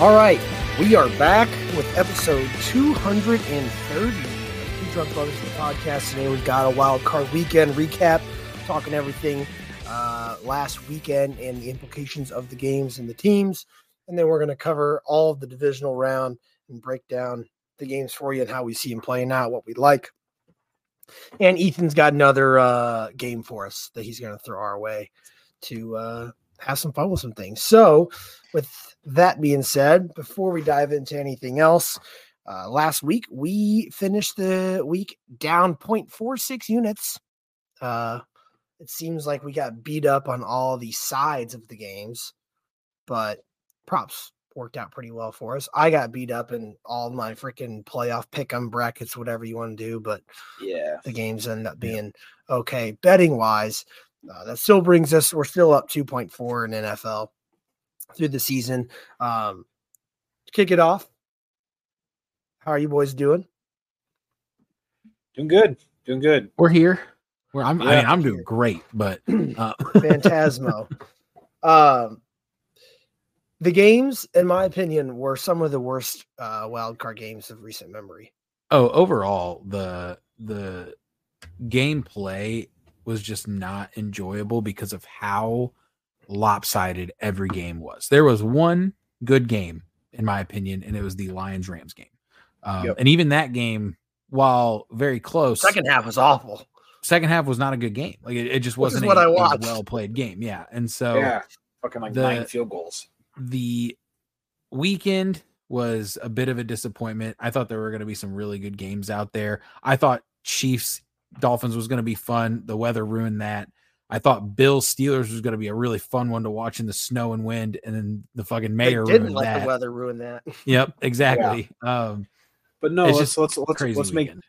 All right, we are back with episode 230 Two Drunk Brothers the podcast. Today we've got a wild card weekend recap, talking everything uh, last weekend and the implications of the games and the teams. And then we're going to cover all of the divisional round and break down the games for you and how we see them playing out, what we like. And Ethan's got another uh, game for us that he's going to throw our way to uh, have some fun with some things. So, with that being said, before we dive into anything else, uh, last week we finished the week down 0.46 units. Uh, it seems like we got beat up on all the sides of the games, but props worked out pretty well for us. I got beat up in all my freaking playoff pick 'em brackets, whatever you want to do, but Yeah. the games end up being okay betting wise. Uh, that still brings us, we're still up 2.4 in NFL through the season. Um, kick it off, how are you boys doing? Doing good. Doing good. We're here. We're, I'm, I mean, I'm doing great, but uh, Phantasmo. um, the games, in my opinion, were some of the worst uh, wild card games of recent memory. oh, overall, the the gameplay was just not enjoyable because of how lopsided every game was. There was one good game, in my opinion, and it was the Lions Rams game. Um, Yep. And even that game, while very close, Second half was awful. second half was not a good game. Like it, it just Which is wasn't what a, I watched. well played game. Yeah, and so yeah. Fucking like the- nine field goals. the weekend was a bit of a disappointment. I thought there were going to be some really good games out there. I thought Chiefs Dolphins was going to be fun. The weather ruined that. I thought Bill Steelers was going to be a really fun one to watch in the snow and wind, and then the fucking mayor They mayor didn't ruined let that. the weather ruin that. Yep, exactly. Um, But no, let's let's let's let's make weekend.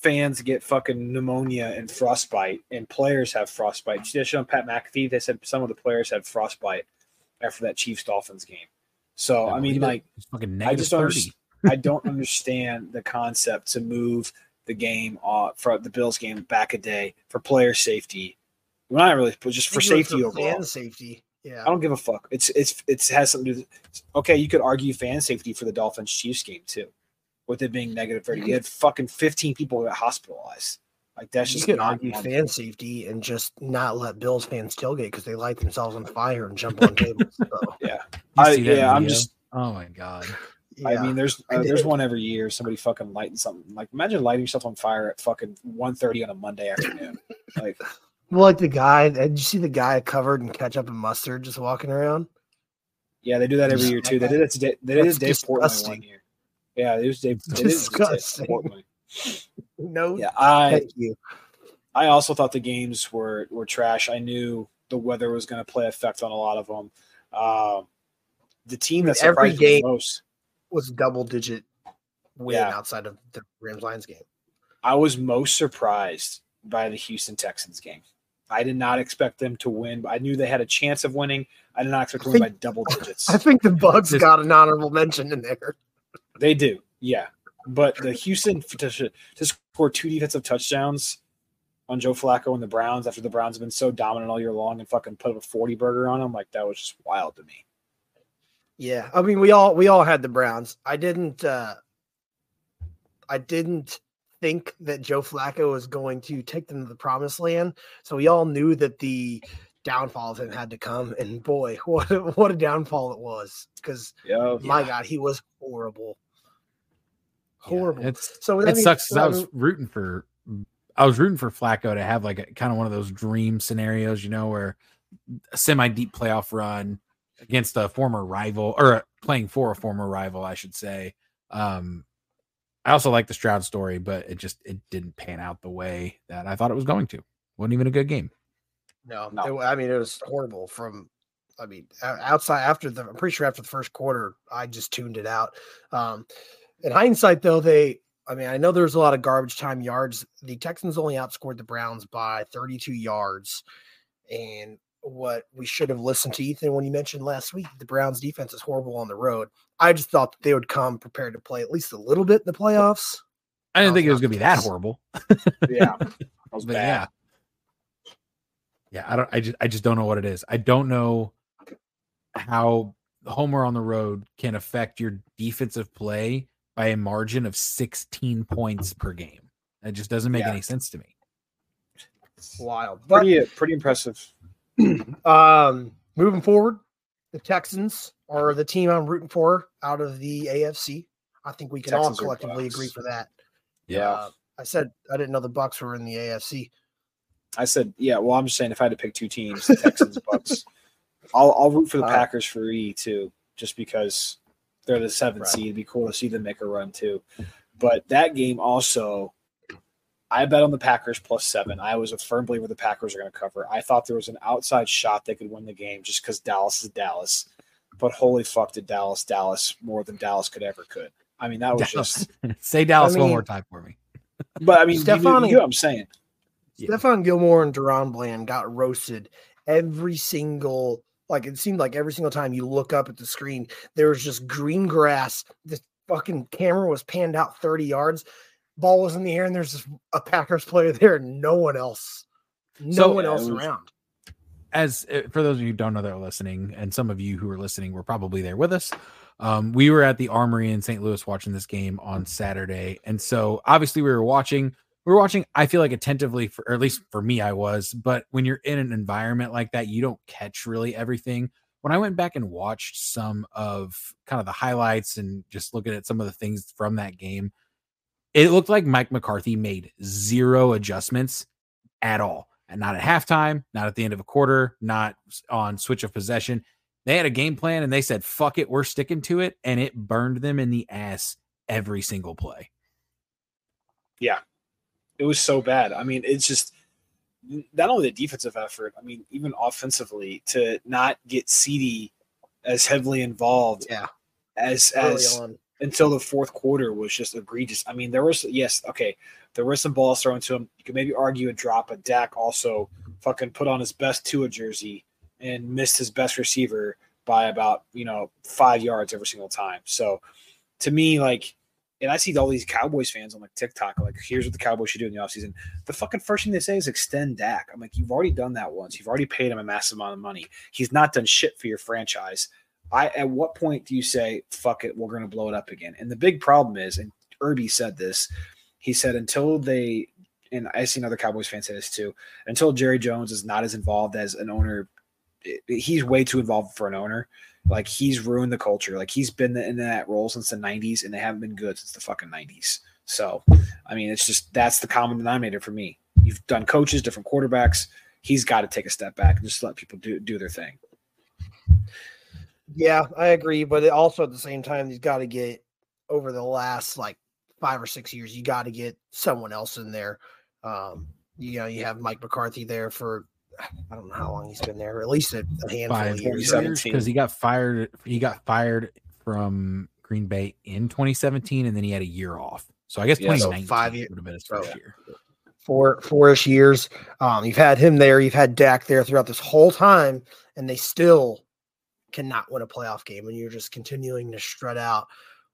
fans get fucking pneumonia and frostbite, and players have frostbite. They showed Pat McAfee. They said some of the players had frostbite after that Chiefs Dolphins game. So I mean, like, It's fucking I just don't. 30. I don't understand the concept to move the game uh, for the Bills game back a day for player safety. Well, not really, but just for I think it was safety for overall. fan safety. Yeah. I don't give a fuck. It's it's it's has something to do. Okay, you could argue fan safety for the Dolphins Chiefs game too, with it being negative thirty. You had fucking fifteen people who got hospitalized. Like that's you just could argue normal. fan safety and just not let Bills fans tailgate because they light themselves on fire and jump on tables. So, Yeah, I, see that yeah. I'm just. Oh my god. yeah. I mean, there's I uh, there's one every year. Somebody fucking lighting something. Like imagine lighting yourself on fire at fucking 1.30 on a Monday afternoon. like Well, like the guy, did you see the guy covered in ketchup and mustard just walking around? yeah, they do that every year too. They did it to Dave, they did it Dave Portnoy one year. Yeah, it was Dave. They did Dave Disgusting. No, Yeah, I thank you. I also thought the games were were trash. I knew the weather was going to play effect on a lot of them. Um, the team that Every surprised me game- the most, Was double digit win Yeah. outside of the Rams Lions game. I was most surprised by the Houston Texans game. I did not expect them to win. But I knew they had a chance of winning. I did not expect them to win by double digits. I think the Bugs This- got an honorable mention in there. They do, yeah. But the Houston to, to score two defensive touchdowns on Joe Flacco and the Browns after the Browns have been so dominant all year long and fucking put up a forty burger on them, like that was just wild to me. Yeah, I mean, we all we all had the Browns. I didn't. uh I didn't think that Joe Flacco was going to take them to the promised land. So we all knew that the downfall of him had to come. And boy, what a, what a downfall it was! Because Yeah, my God, he was horrible, Yeah, horrible. it's so I it mean, sucks 'cause I was rooting for I was rooting for Flacco to have like a kind of one of those dream scenarios, you know, where a semi deep playoff run against a former rival or playing for a former rival, I should say. Um I also like the Stroud story, but it just it didn't pan out the way that I thought it was going to. wasn't even a good game. No, No. it- I mean it was horrible. From I mean outside after the I'm pretty sure after the first quarter I just tuned it out. Um, in hindsight, though, they I mean I know there's a lot of garbage time yards. The Texans only outscored the Browns by 32 yards, and what we should have listened to Ethan when you mentioned last week the Browns defense is horrible on the road. I just thought that they would come prepared to play at least a little bit in the playoffs. I didn't Oh, think it was gonna be that horrible. yeah, that was bad. yeah. Yeah, I don't I just I just don't know what it is. I don't know how homer on the road can affect your defensive play by a margin of 16 points per game. That just doesn't make Yeah. any sense to me. Wild. But Pretty pretty impressive. um, moving forward, the Texans are the team I'm rooting for out of the AFC. I think we can Texans all collectively agree for that. Yeah. Uh, I said I didn't know the Bucks were in the AFC. I said, yeah. Well, I'm just saying, if I had to pick two teams, the Texans, Bucks, I'll I'll root for the right. Packers for E too, just because they're the seventh Right. seed. It'd be cool to see them make a run too. But that game also, I bet on the Packers plus seven. I was a firm believer the Packers are going to cover. I thought there was an outside shot they could win the game just because Dallas is Dallas. But holy fuck, did Dallas Dallas more than Dallas could ever could. I mean, that was Dallas. just. Say Dallas I one more time for me. But I mean, you, Stephon- you know what I'm saying. Yeah. Stephon Gilmore and DaRon Bland got roasted every single like it seemed like every single time you look up at the screen, there was just green grass. The fucking camera was panned out 30 yards. Ball was in the air, and there's just a Packers player there, and no one else. No So- one else was- around. as uh, for those of you who don't know that are listening, and some of you who are listening were probably there with us. Um, we were at the Armory in St. Louis watching this game on Saturday, and so obviously we were watching. We were watching. I feel like attentively, for, or at least for me, I was. But when you're in an environment like that, you don't catch really everything. When I went back and watched some of kind of the highlights and just looking at some of the things from that game, it looked like Mike McCarthy made zero adjustments at all. And not at halftime, not at the end of a quarter, not on switch of possession. They had a game plan and they said, fuck it, we're sticking to it. And it burned them in the ass every single play. Yeah. It was so bad. I mean, it's just not only the defensive effort. I mean, even offensively to not get CeeDee as heavily involved Yeah, as early as on. Until the fourth quarter was just egregious. I mean, there was yes, okay, there were some balls thrown to him. You could maybe argue a drop, but Dak also fucking put on his best Tua jersey and missed his best receiver by about you know five yards every single time. So to me, like, and I see all these Cowboys fans on like TikTok, like, here's what the Cowboys should do in the offseason. The fucking first thing they say is extend Dak. I'm like, you've already done that once. You've already paid him a massive amount of money. He's not done shit for your franchise. I at what point do you say, fuck it, we're gonna blow it up again? And the big problem is, and Irby said this, he said until they and I seen other Cowboys fans say this too, until Jerry Jones is not as involved as an owner, he's way too involved for an owner. Like he's ruined the culture. Like he's been in that role since the '90s, and they haven't been good since the fucking '90s. So, I mean, it's just that's the common denominator for me. You've done coaches, different quarterbacks. He's got to take a step back and just let people do do their thing. Yeah, I agree, but it also at the same time, he's got to get over the last like five or six years. You got to get someone else in there. Um, you know, you have Mike McCarthy there for I don't know how long he's been there, at least a, a handful Five of years years. 2017. because he got fired. He got fired from Green Bay in 2017, and then he had a year off. So I guess Yeah, so 2019 five year- would have been his so- first year. four four-ish years. Um, you've had him there, you've had Dak there throughout this whole time, and they still cannot win a playoff game. And you're just continuing to strut out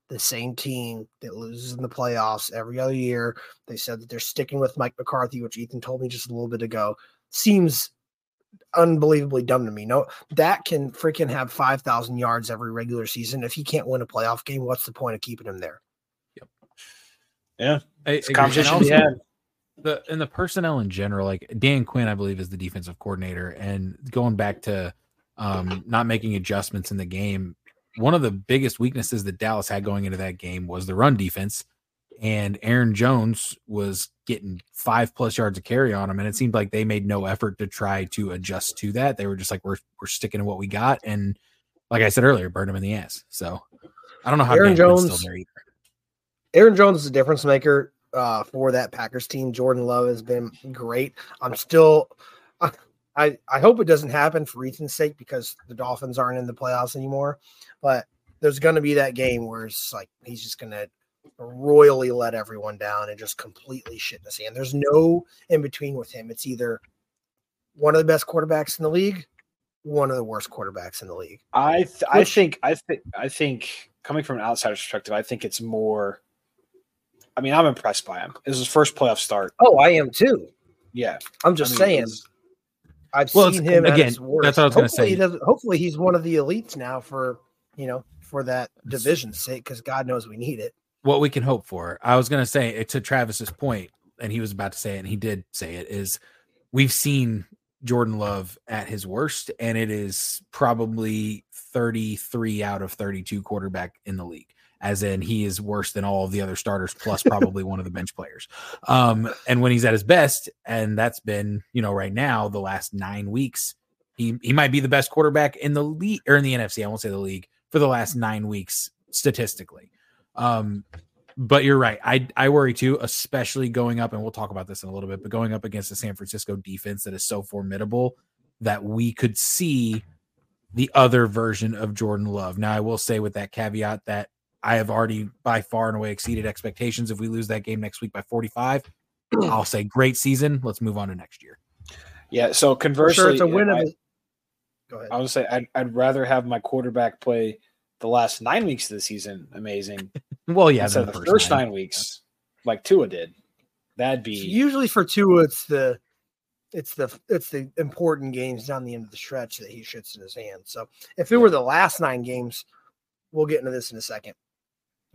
the same team that loses in the playoffs every other year. They said that they're sticking with Mike McCarthy, which Ethan told me just a little bit ago. Seems unbelievably dumb to me. No, that can freaking have five thousand yards every regular season. If he can't win a playoff game, what's the point of keeping him there? Yep. Yeah, I it's a agree. And conversation we also- had. the and the personnel in general, like Dan Quinn, I believe is the defensive coordinator, and going back to um, not making adjustments in the game, one of the biggest weaknesses that Dallas had going into that game was the run defense, and Aaron Jones was getting five plus yards of carry on him, and it seemed like they made no effort to try to adjust to that. They were just like, we're we're sticking to what we got, and like I said earlier, burned him in the ass. So I don't know how Aaron Jones- still there either. Aaron Jones is a difference maker uh, for that Packers team. Jordan Love has been great. I'm still, I I I hope it doesn't happen for Ethan's sake because the Dolphins aren't in the playoffs anymore. But there's going to be that game where it's like he's just going to royally let everyone down and just completely shit in his hand. There's no in between with him. It's either one of the best quarterbacks in the league, one of the worst quarterbacks in the league. I th- I Which- think I think I think coming from an outsider's perspective, I think it's more. I mean, I'm impressed by him. This is his first playoff start. Oh, I am too. Yeah, I'm just I mean, saying. It's- I've Well, seen it's- him at again, his worst. that's what I was gonna Hopefully say. he doesn't- hopefully, he's one of the elites now for you know, for that division's sake, because God knows we need it. What we can hope for. I was going to say eh, to Travis's point, and he was about to say it, and he did say it, is we've seen Jordan Love at his worst, and it is probably 33 out of 32 quarterback in the league as in he is worse than all of the other starters plus probably one of the bench players. Um and when he's at his best and that's been you know right now the last nine weeks he he might be the best quarterback in the league or in the nfc i won't say the league for the last nine weeks statistically. Um but you're right. I i worry too especially going up and we'll talk about this in a little bit but going up against the san francisco defense that is so formidable that we could see the other version of Jordan Love. Now, I will say with that caveat that I have already by far and away exceeded expectations. If we lose that game next week by 45, I'll say great season. Let's move on to next year. Yeah. So conversely, sure it's a win. I, Go ahead. I would say I'd, I'd rather have my quarterback play the last nine weeks of the season amazing. well, yeah, instead of the, first nine, nine weeks, like Tua did. That'd be usually for Tua. It's the it's the it's the important games down the end of the stretch that he shits in his hand. So if it were the last nine games, we'll get into this in a second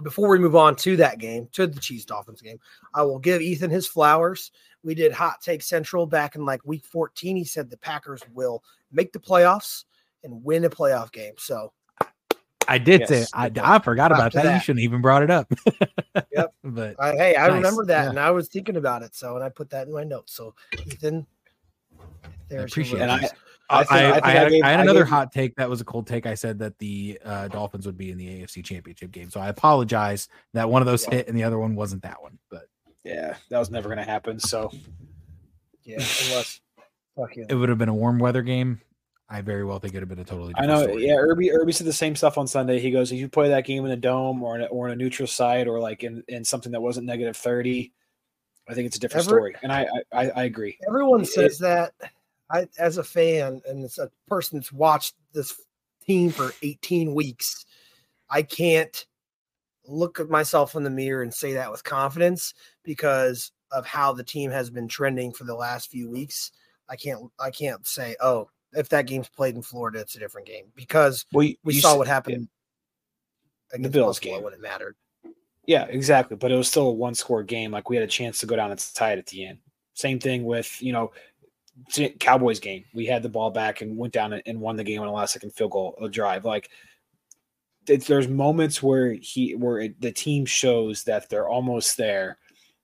before we move on to that game, to the Chiefs Dolphins game, I will give Ethan his flowers. We did Hot Take Central back in like week 14. He said the Packers will make the playoffs and win a playoff game. So I did yes. say I, I forgot about that. that. You shouldn't even brought it up. yep. But I, hey, I nice. remember that yeah. and I was thinking about it. So and I put that in my notes. So Ethan, there's I appreciate it. I, think, I, I, I, had, gave, I, had, another hot take that was a cold take. I said that the uh, Dolphins would be in the AFC Championship game, so I apologize that one of those hit and the other one wasn't that one. But yeah, that was never going to happen. So yeah, unless it would have been a warm weather game. I very well think it'd have been a totally. I know. Story. Yeah, Irby Irby said the same stuff on Sunday. He goes, if you play that game in a dome or in a, or in a neutral site or like in, in something that wasn't negative thirty, I think it's a different Ever, story. And I, I I agree. Everyone says it, that I, as a fan and as a person that's watched this team for 18 weeks, I can't look at myself in the mirror and say that with confidence because of how the team has been trending for the last few weeks. I can't I can't say, oh, if that game's played in Florida, it's a different game because well, you, we you saw what happened in the Bills game when it mattered. Yeah, exactly. But it was still a one score game. Like we had a chance to go down and tie it at the end. Same thing with, you know, Cowboys game. We had the ball back and went down and won the game on a last second field goal a drive. Like there's moments where he where it, the team shows that they're almost there,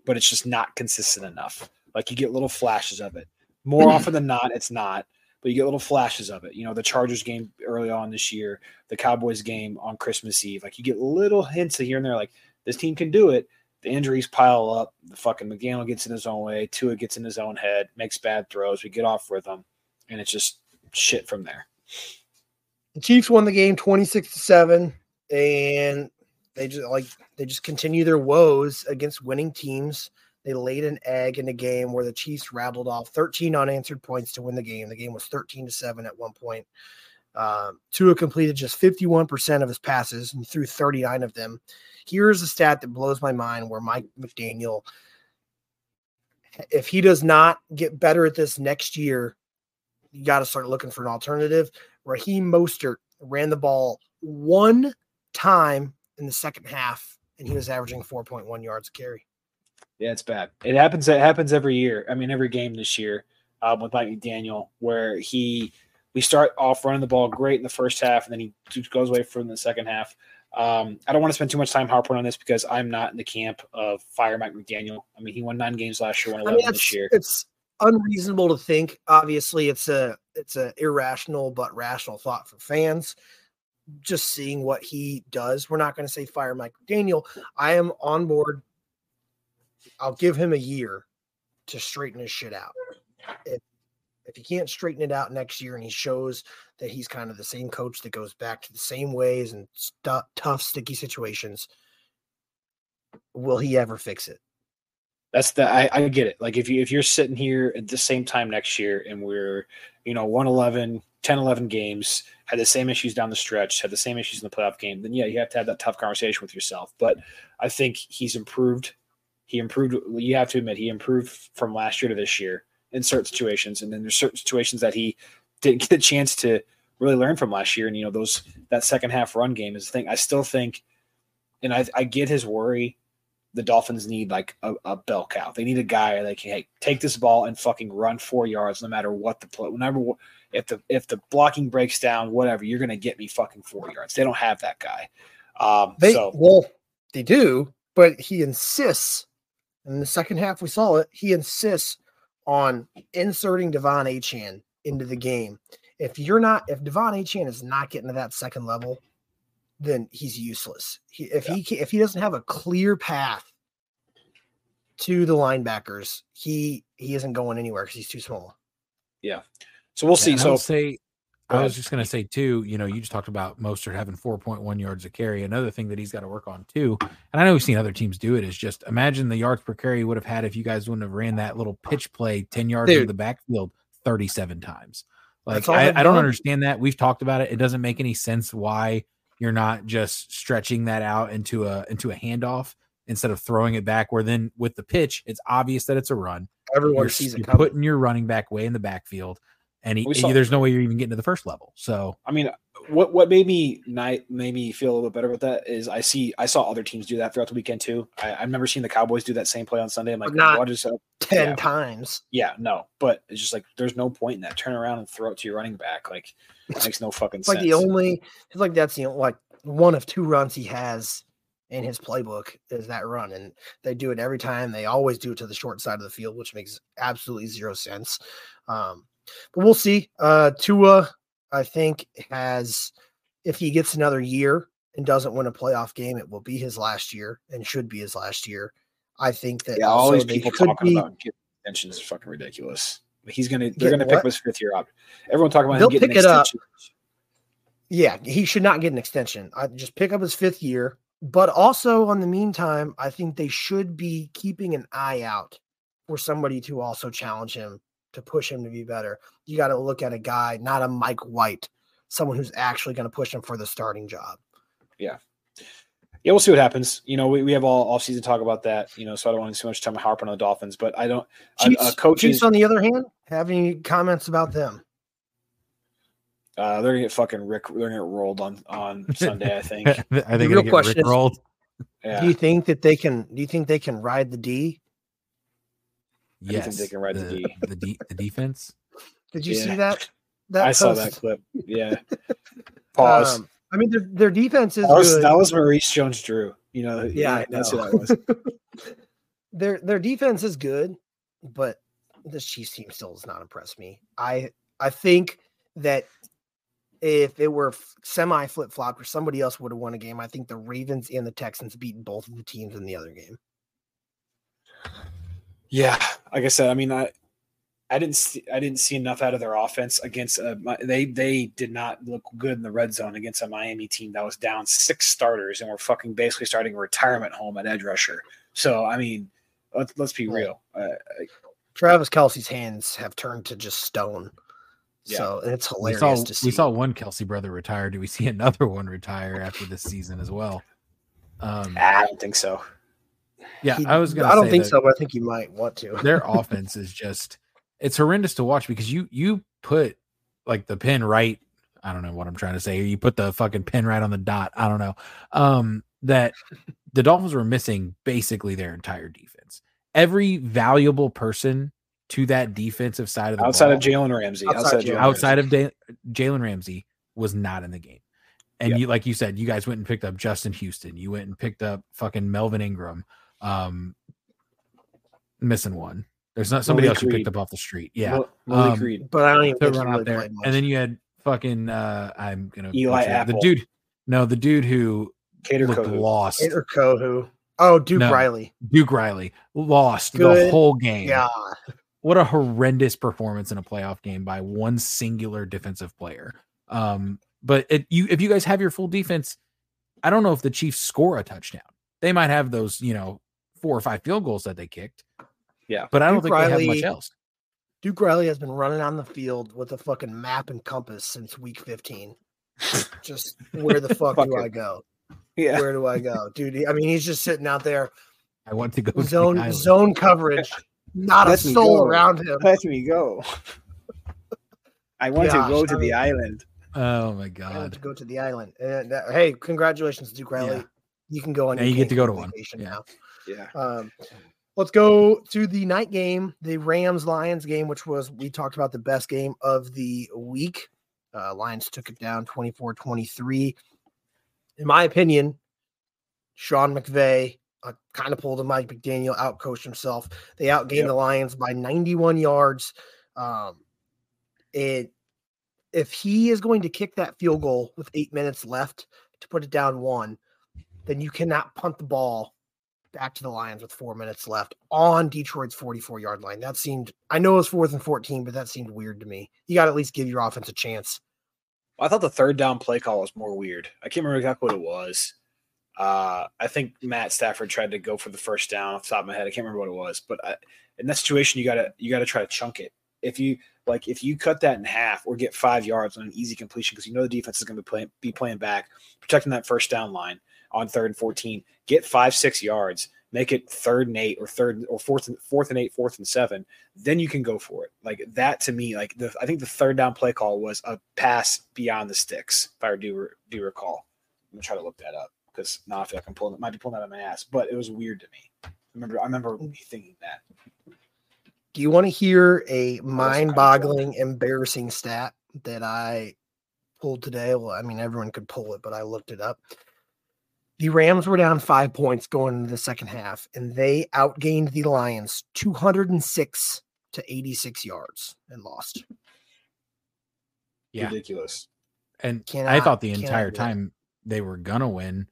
but it's just not consistent enough. Like you get little flashes of it. More often than not, it's not, but you get little flashes of it. You know, the Chargers game early on this year, the Cowboys game on Christmas Eve. Like you get little hints of here and there, like this team can do it the injuries pile up. The fucking McDaniel gets in his own way. Tua gets in his own head, makes bad throws. We get off rhythm, and it's just shit from there. The Chiefs won the game 26 to 7, and they just like they just continue their woes against winning teams. They laid an egg in a game where the Chiefs rattled off 13 unanswered points to win the game. The game was 13 to 7 at one point. Uh, Tua completed just 51% of his passes and threw 39 of them. Here's a stat that blows my mind where Mike McDaniel, if he does not get better at this next year, you got to start looking for an alternative. Raheem Mostert ran the ball one time in the second half, and he was averaging 4.1 yards carry. Yeah, it's bad. It happens. It happens every year. I mean, every game this year um, with Mike McDaniel, where he we start off running the ball great in the first half, and then he goes away from the second half. Um, I don't want to spend too much time harping on this because I'm not in the camp of fire Mike McDaniel. I mean, he won nine games last year, won eleven I mean, this year. It's unreasonable to think. Obviously, it's a it's a irrational but rational thought for fans. Just seeing what he does, we're not going to say fire Mike McDaniel. I am on board. I'll give him a year to straighten his shit out. If if he can't straighten it out next year and he shows that he's kind of the same coach that goes back to the same ways and st- tough, sticky situations, will he ever fix it? That's the I, I get it. Like if you if you're sitting here at the same time next year and we're, you know, 111, 10, 11 games, had the same issues down the stretch, had the same issues in the playoff game, then yeah, you have to have that tough conversation with yourself. But I think he's improved. He improved. You have to admit he improved from last year to this year in certain situations, and then there's certain situations that he didn't get a chance to really learn from last year. And you know, those that second half run game is the thing. I still think, and I, I get his worry. The Dolphins need like a, a bell cow. They need a guy that can hey, take this ball and fucking run four yards, no matter what the play. Whenever if the if the blocking breaks down, whatever, you're gonna get me fucking four yards. They don't have that guy. Um, They so well, they do, but he insists. In the second half, we saw it. He insists on inserting De'Von Achane into the game. If you're not, if De'Von Achane is not getting to that second level, then he's useless. He, if he if he doesn't have a clear path to the linebackers, he he isn't going anywhere because he's too small. Yeah. So we'll see. And So would say, Go I was just going to say too. You know, you just talked about Mostert having 4.1 yards a carry. Another thing that he's got to work on too, and I know we've seen other teams do it, is just imagine the yards per carry would have had if you guys wouldn't have ran that little pitch play 10 yards into the backfield 37 times. Like I, I don't understand that. We've talked about it. It doesn't make any sense why you're not just stretching that out into a into a handoff instead of throwing it back. Where then with the pitch, it's obvious that it's a run Everyone you're, sees it you're coming. putting your running back way in the backfield, and he, We saw- there's no way you're even getting to the first level. So I mean, what what made me night made me feel a little bit better about that is I see I saw other teams do that throughout the weekend too. I, I remember seeing the Cowboys do that same play on Sunday. I'm like, But not- what is up? ten yeah. times. Yeah, no, but it's just like there's no point in that. Turn around and throw it to your running back. Like it makes no fucking It's sense. like the only. It's like that's the like one of two runs he has in his playbook is that run, and they do it every time. They always do it to the short side of the field, which makes absolutely zero sense. Um, but we'll see. Uh, Tua, I think, has if he gets another year and doesn't win a playoff game, it will be his last year and should be his last year. I think that yeah, all these people talking be- about extensions is fucking ridiculous. He's gonna they're gonna pick what? up his fifth year up. Everyone talking about They'll him getting pick it up. Yeah, he should not get an extension. I just pick up his fifth year. But also, on the meantime, I think they should be keeping an eye out for somebody to also challenge him to push him to be better. You got to look at a guy, not a Mike White, someone who's actually going to push him for the starting job. Yeah, Yeah, we'll see what happens. You know, we, we have all off season talk about that. You know, so I don't want to spend much time harping on the Dolphins, but I don't. Uh, Chiefs, uh, coaches, Chiefs, on the other hand, have any comments about them? uh, they're gonna get fucking Rick. They're gonna get rolled on on Sunday. I think. I think real gonna get question is- rickrolled. Yeah. Do you think that they can? Do you think they can ride the D? I do think Yes, they can ride the D. the, de- the defense. Did you Yeah. see that? That I saw that clip. Yeah. Pause. Um, I mean, their their defense is that, was, good. that was Maurice Jones Drew. You know, Yeah, I that's who know. that was. their their defense is good, but this Chiefs team still does not impress me. I I think that if it were semi flip flopped or somebody else would have won a game, I think the Ravens and the Texans beat both of the teams in the other game. Yeah, like I said, I mean, I I didn't see I didn't see enough out of their offense against a, they they did not look good in the red zone against a Miami team that was down six starters and were fucking basically starting a retirement home at edge rusher. So I mean, let's let's be real. Uh, Travis Kelce's hands have turned to just stone. Yeah. So and it's We hilarious saw to see. we saw one Kelsey brother retire. Do we see another one retire after this season as well? Um, I don't think so. Yeah, He- I was gonna. I don't say think that so, but I think you might want to. Their offense is just it's horrendous to watch because you you put like the pin right. I don't know what I'm trying to say. You put the fucking pin right on the dot. I don't know. Um, that the Dolphins were missing basically their entire defense. Every valuable person to that defensive side of the Outside ball, of Jalen Ramsey, Outside outside, of Jalen outside Ramsey. of Da- Jalen Ramsey was not in the game. And Yep. you, like you said, you guys went and picked up Justin Houston. You went and picked up fucking Melvin Ingram. Um, missing one. There's not somebody Malik else you picked up off the street. Yeah, Mal- Um, Reed. But I don't even to think run out there. And then you had fucking uh, I'm gonna Eli butcher it. the dude. No, the dude who Kader looked Kohou. lost. Or Kohou. Oh, Duke No. Riley. Duke Riley lost the whole game. Yeah. what a horrendous performance in a playoff game by one singular defensive player. Um, but it, you, if you guys have your full defense, I don't know if the Chiefs score a touchdown. They might have those, you know, four or five field goals that they kicked. Yeah. but I don't Duke think they have much else. Duke Riley has been running on the field with a fucking map and compass since week 15. Just where the fuck, Fuck do it. I go? Yeah. Where do I go? Dude, I mean, he's just sitting out there, I want to go to the zone island. zone coverage, not a Let me soul go. around him. Let me go. I want Gosh, to go to I the island. Oh my I want god. to go to the island. And uh, hey, congratulations, Duke Riley. Yeah. You can go on. Now your you get to go to Cancun one. Yeah. now. Yeah. Um, let's go to the night game, the Rams Lions game, which was we talked about the best game of the week. Uh, Lions took it down 24 23. In my opinion, Sean McVay uh, kind of pulled a Mike McDaniel, outcoached himself. They outgained Yep. the Lions by 91 yards. Um, it, if he is going to kick that field goal with eight minutes left to put it down one, then you cannot punt the ball back to the Lions with four minutes left on Detroit's 44 yard line. That seemed, I know it was fourth and 14, but that seemed weird to me. You got to at least give your offense a chance. I thought the third down play call was more weird. I can't remember exactly what it was. Uh, I think Matt Stafford tried to go for the first down off the top of my head. I can't remember what it was, but I, in that situation, you gotta you gotta try to chunk it. If you like, if you cut that in half or get five yards on an easy completion, because you know the defense is going to be playing be playing back, protecting that first down line on third and fourteen, get five six yards, make it third and eight or third or fourth and fourth and eight, fourth and seven, then you can go for it. Like that to me, like the I think the third down play call was a pass beyond the sticks, if I do do recall. I'm gonna try to look that up because now I feel like I'm pulling it might be pulling that out of my ass, but it was weird to me. I remember I remember mm. me thinking that. Do you want to hear a mind boggling, embarrassing stat that I pulled today? Well, I mean, everyone could pull it, but I looked it up. The Rams were down five points going into the second half, and they outgained the Lions 206 to 86 yards and lost. Yeah. Ridiculous. And I thought the entire do it. time they were gonna win.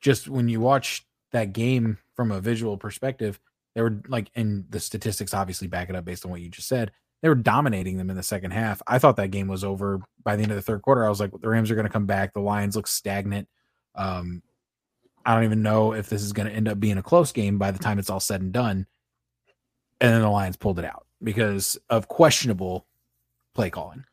Just when you watch that game from a visual perspective, they were like, and the statistics obviously back it up based on what you just said. They were dominating them in the second half. I thought that game was over by the end of the third quarter. I was like, the Rams are going to come back. The Lions look stagnant. Um, I don't even know if this is going to end up being a close game by the time it's all said and done. And then the Lions pulled it out because of questionable play calling.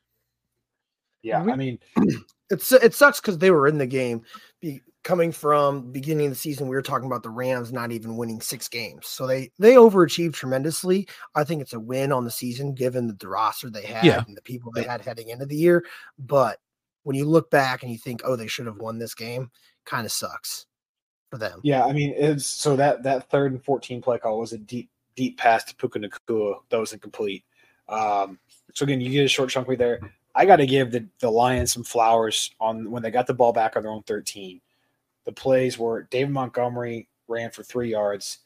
Yeah, I mean, it's it sucks because they were in the game. Be, coming from beginning of the season, we were talking about the Rams not even winning six games, so they they overachieved tremendously. I think it's a win on the season given the, the roster they had Yeah. and the people they had heading into the year. But when you look back and you think, oh, they should have won this game, kind of sucks for them. yeah, I mean, it's so that that third and fourteen play call was a deep deep pass to Puka Nacua that was incomplete. Um, so again, you get a short chunk right there. I got to give the the Lions some flowers on when they got the ball back on their own thirteen. The plays were David Montgomery ran for three yards.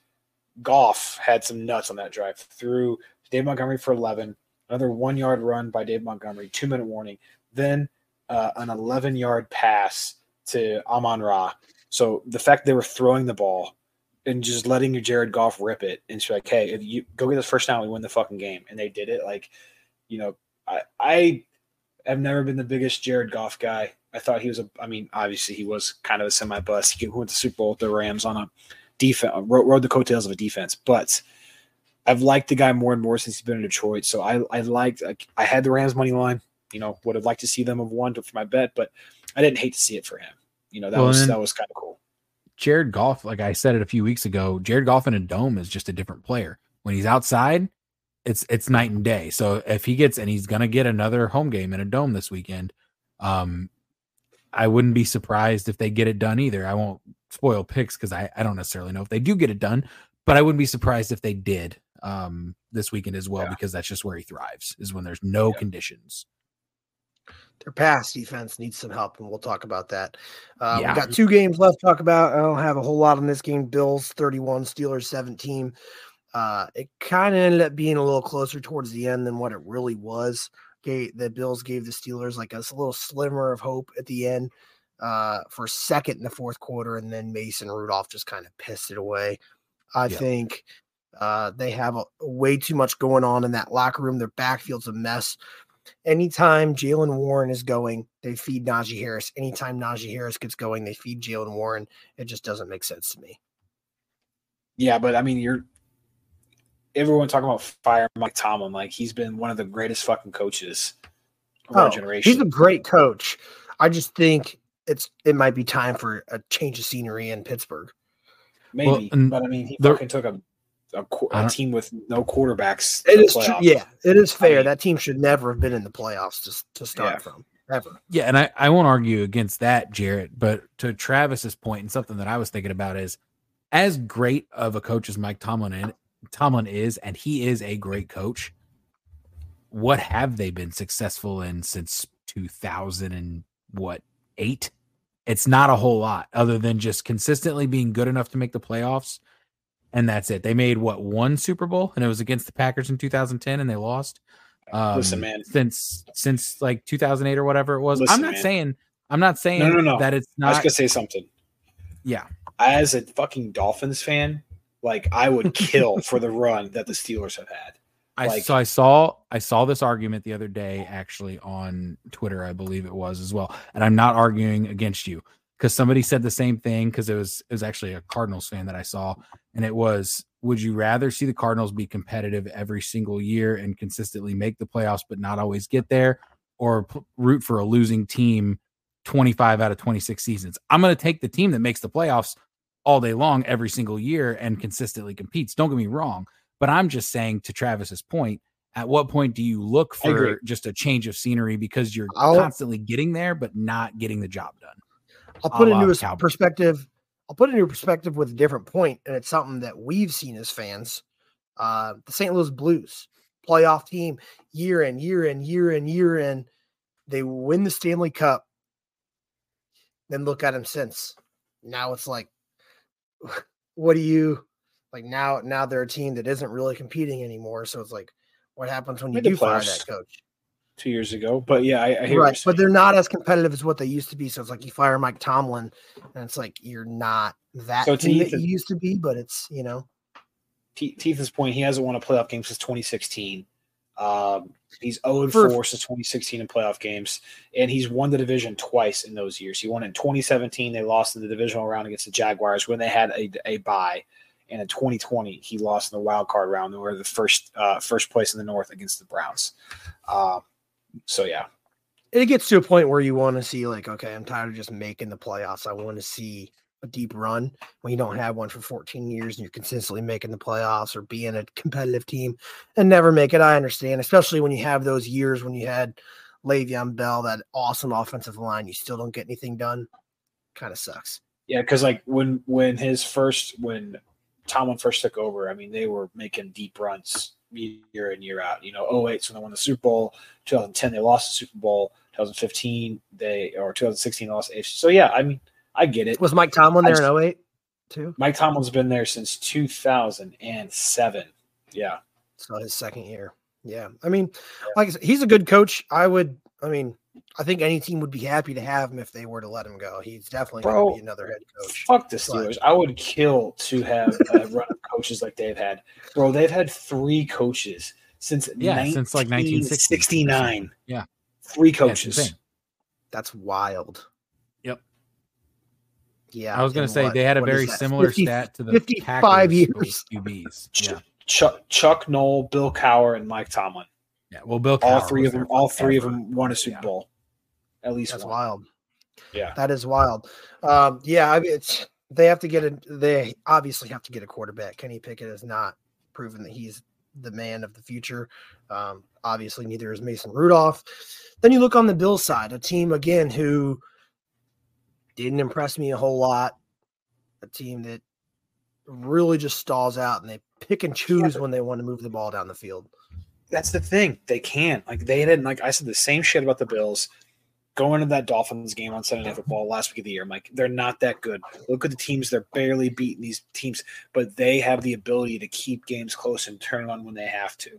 Goff had some nuts on that drive. Threw David Montgomery for 11, another one yard run by David Montgomery, two minute warning. Then uh, an 11 yard pass to Amon Ra. So the fact they were throwing the ball and just letting your Jared Goff rip it and she's like, hey, if you go get this first down, we win the fucking game. And they did it. Like, you know, I, I have never been the biggest Jared Goff guy. I thought he was a. I mean, obviously he was kind of a semi bust. He went to Super Bowl with the Rams on a defense, uh, rode, rode the coattails of a defense. But I've liked the guy more and more since he's been in Detroit. So I, I liked. Like, I had the Rams money line. You know, would have liked to see them have won for my bet, but I didn't hate to see it for him. You know, that Well, was that was kind of cool. Jared Goff, like I said it a few weeks ago, Jared Goff in a dome is just a different player. When he's outside, it's it's night and day. So if he gets and he's gonna get another home game in a dome this weekend, um, I wouldn't be surprised if they get it done either. I won't spoil picks because I, I don't necessarily know if they do get it done, but I wouldn't be surprised if they did um this weekend as well, Yeah. because that's just where he thrives, is when there's no Yeah. conditions. Their pass defense needs some help, and we'll talk about that. Uh, Yeah. We got two games left to talk about. I don't have a whole lot on this game. Bills 31, Steelers 17. Uh, it kind of ended up being a little closer towards the end than what it really was. Okay, the Bills gave the Steelers like a little slimmer of hope at the end uh, for a second in the fourth quarter, and then Mason Rudolph just kind of pissed it away. I Yep. think uh, they have a, way too much going on in that locker room. Their backfield's a mess anytime Jaylen Warren is going, they feed Najee Harris. Anytime Najee Harris gets going, they feed Jaylen Warren. It just doesn't make sense to me. Yeah, but I mean, you're everyone talking about fire Mike Tomlin. Like he's been one of the greatest fucking coaches of our Oh, generation. He's a great coach. I just think it's it might be time for a change of scenery in Pittsburgh. Maybe, Well, but I mean, he the- fucking took a a, qu- I a don't- team with no quarterbacks. It to true. playoffs. Yeah, it is fair. mean- that team should never have been in the playoffs to, to start Yeah. from. ever. Yeah, and I, I won't argue against that, Jarrett. But to Travis's point, and something that I was thinking about is as great of a coach as Mike Tomlin in, Tomlin is, and he is a great coach. What have they been successful in since 2000 and what eight? It's not a whole lot other than just consistently being good enough to make the playoffs. And that's it. They made what one Super Bowl, and it was against the Packers in 2010, and they lost. Um, Listen, man. Since since like 2008 or whatever it was. Listen, I'm not man. saying I'm not saying No, no, no. that it's not. I was gonna say something. Yeah, As a fucking Dolphins fan, like I would kill for the run that the Steelers have had. I Like- so I saw I saw this argument the other day actually on Twitter, I believe it was as well. And I'm not arguing against you because somebody said the same thing because it was it was actually a Cardinals fan that I saw, and it was would you rather see the Cardinals be competitive every single year and consistently make the playoffs but not always get there, or p- root for a losing team 25 out of 26 seasons? I'm going to take the team that makes the playoffs all day long every single year and consistently competes. Don't get me wrong. But I'm just saying to Travis's point, at what point do you look for just a change of scenery because you're I'll- constantly getting there but not getting the job done? I'll put it into a perspective. I'll put it into perspective with a different point, and it's something that we've seen as fans. Uh, the St. Louis Blues playoff team, year in, year in, year in, year in. They win the Stanley Cup. Then look at them since. Now it's like, what do you like now? Now they're a team that isn't really competing anymore. So it's like, what happens when you do fire that coach? Two years ago, but yeah, I, I hear right, but they're not as competitive as what they used to be. So it's like you fire Mike Tomlin, and it's like you're not that So team that you used to be. But it's you know, saying. Te- point. He hasn't won a playoff game since 2016. Um, he's 0 For- 4 since 2016 in playoff games, and he's won the division twice in those years. He won in 2017. They lost in the divisional round against the Jaguars when they had a, a bye, and in 2020 he lost in the wild card round. They were the first uh, first place in the North against the Browns. Um, so yeah, it gets to a point where you want to see like, okay, I'm tired of just making the playoffs. I want to see a deep run when you don't have one for 14 years and you're consistently making the playoffs or being a competitive team and never make it. I understand, especially when you have those years when you had Le'Veon Bell, that awesome offensive line, you still don't get anything done. Kind of sucks. Yeah, because like when when his first when Tomlin first took over, I mean they were making deep runs year in year out. You know, 08 's when they won the Super Bowl. 2010 they lost the Super Bowl. 2015 they or 2016 they lost. the AFC. So yeah, I mean I get it. Was Mike Tomlin there in 08 too? Mike Tomlin's been there since 2007. Yeah, So his second year. Yeah. I mean, like I said, he's a good coach. I would, I mean, I think any team would be happy to have him if they were to let him go. He's definitely going to be another head coach. fuck the Steelers. I would kill to have a run of coaches like they've had. Bro, they've had three coaches since Yeah, since, like, 1969. Yeah. three coaches. insane. That's wild. Yep. Yeah. I was going to say what- they had a what is very similar 50 stat to the 55 Packers years. QBs. Yeah, Chuck, Chuck Noll, Bill Cowher, and Mike Tomlin. Yeah. Well, Bill, All Cowher three of them. there All three of them won a Super Yeah. Bowl. At least That's one. wild. Yeah. That is wild. Um, yeah, I mean, it's they have to get a they obviously have to get a quarterback. Kenny Pickett has not proven that he's the man of the future. Um, obviously, neither is Mason Rudolph. Then you look on the Bill side, a team again who didn't impress me a whole lot. A team that really just stalls out and they pick and choose when they want to move the ball down the field. That's the thing. They can't. Like they didn't. Like I said, the same shit about the Bills. Going into that Dolphins game on Sunday Night Football last week of the year, I'm like, they're not that good. Look at the teams; they're barely beating these teams, but they have the ability to keep games close and turn it on when they have to.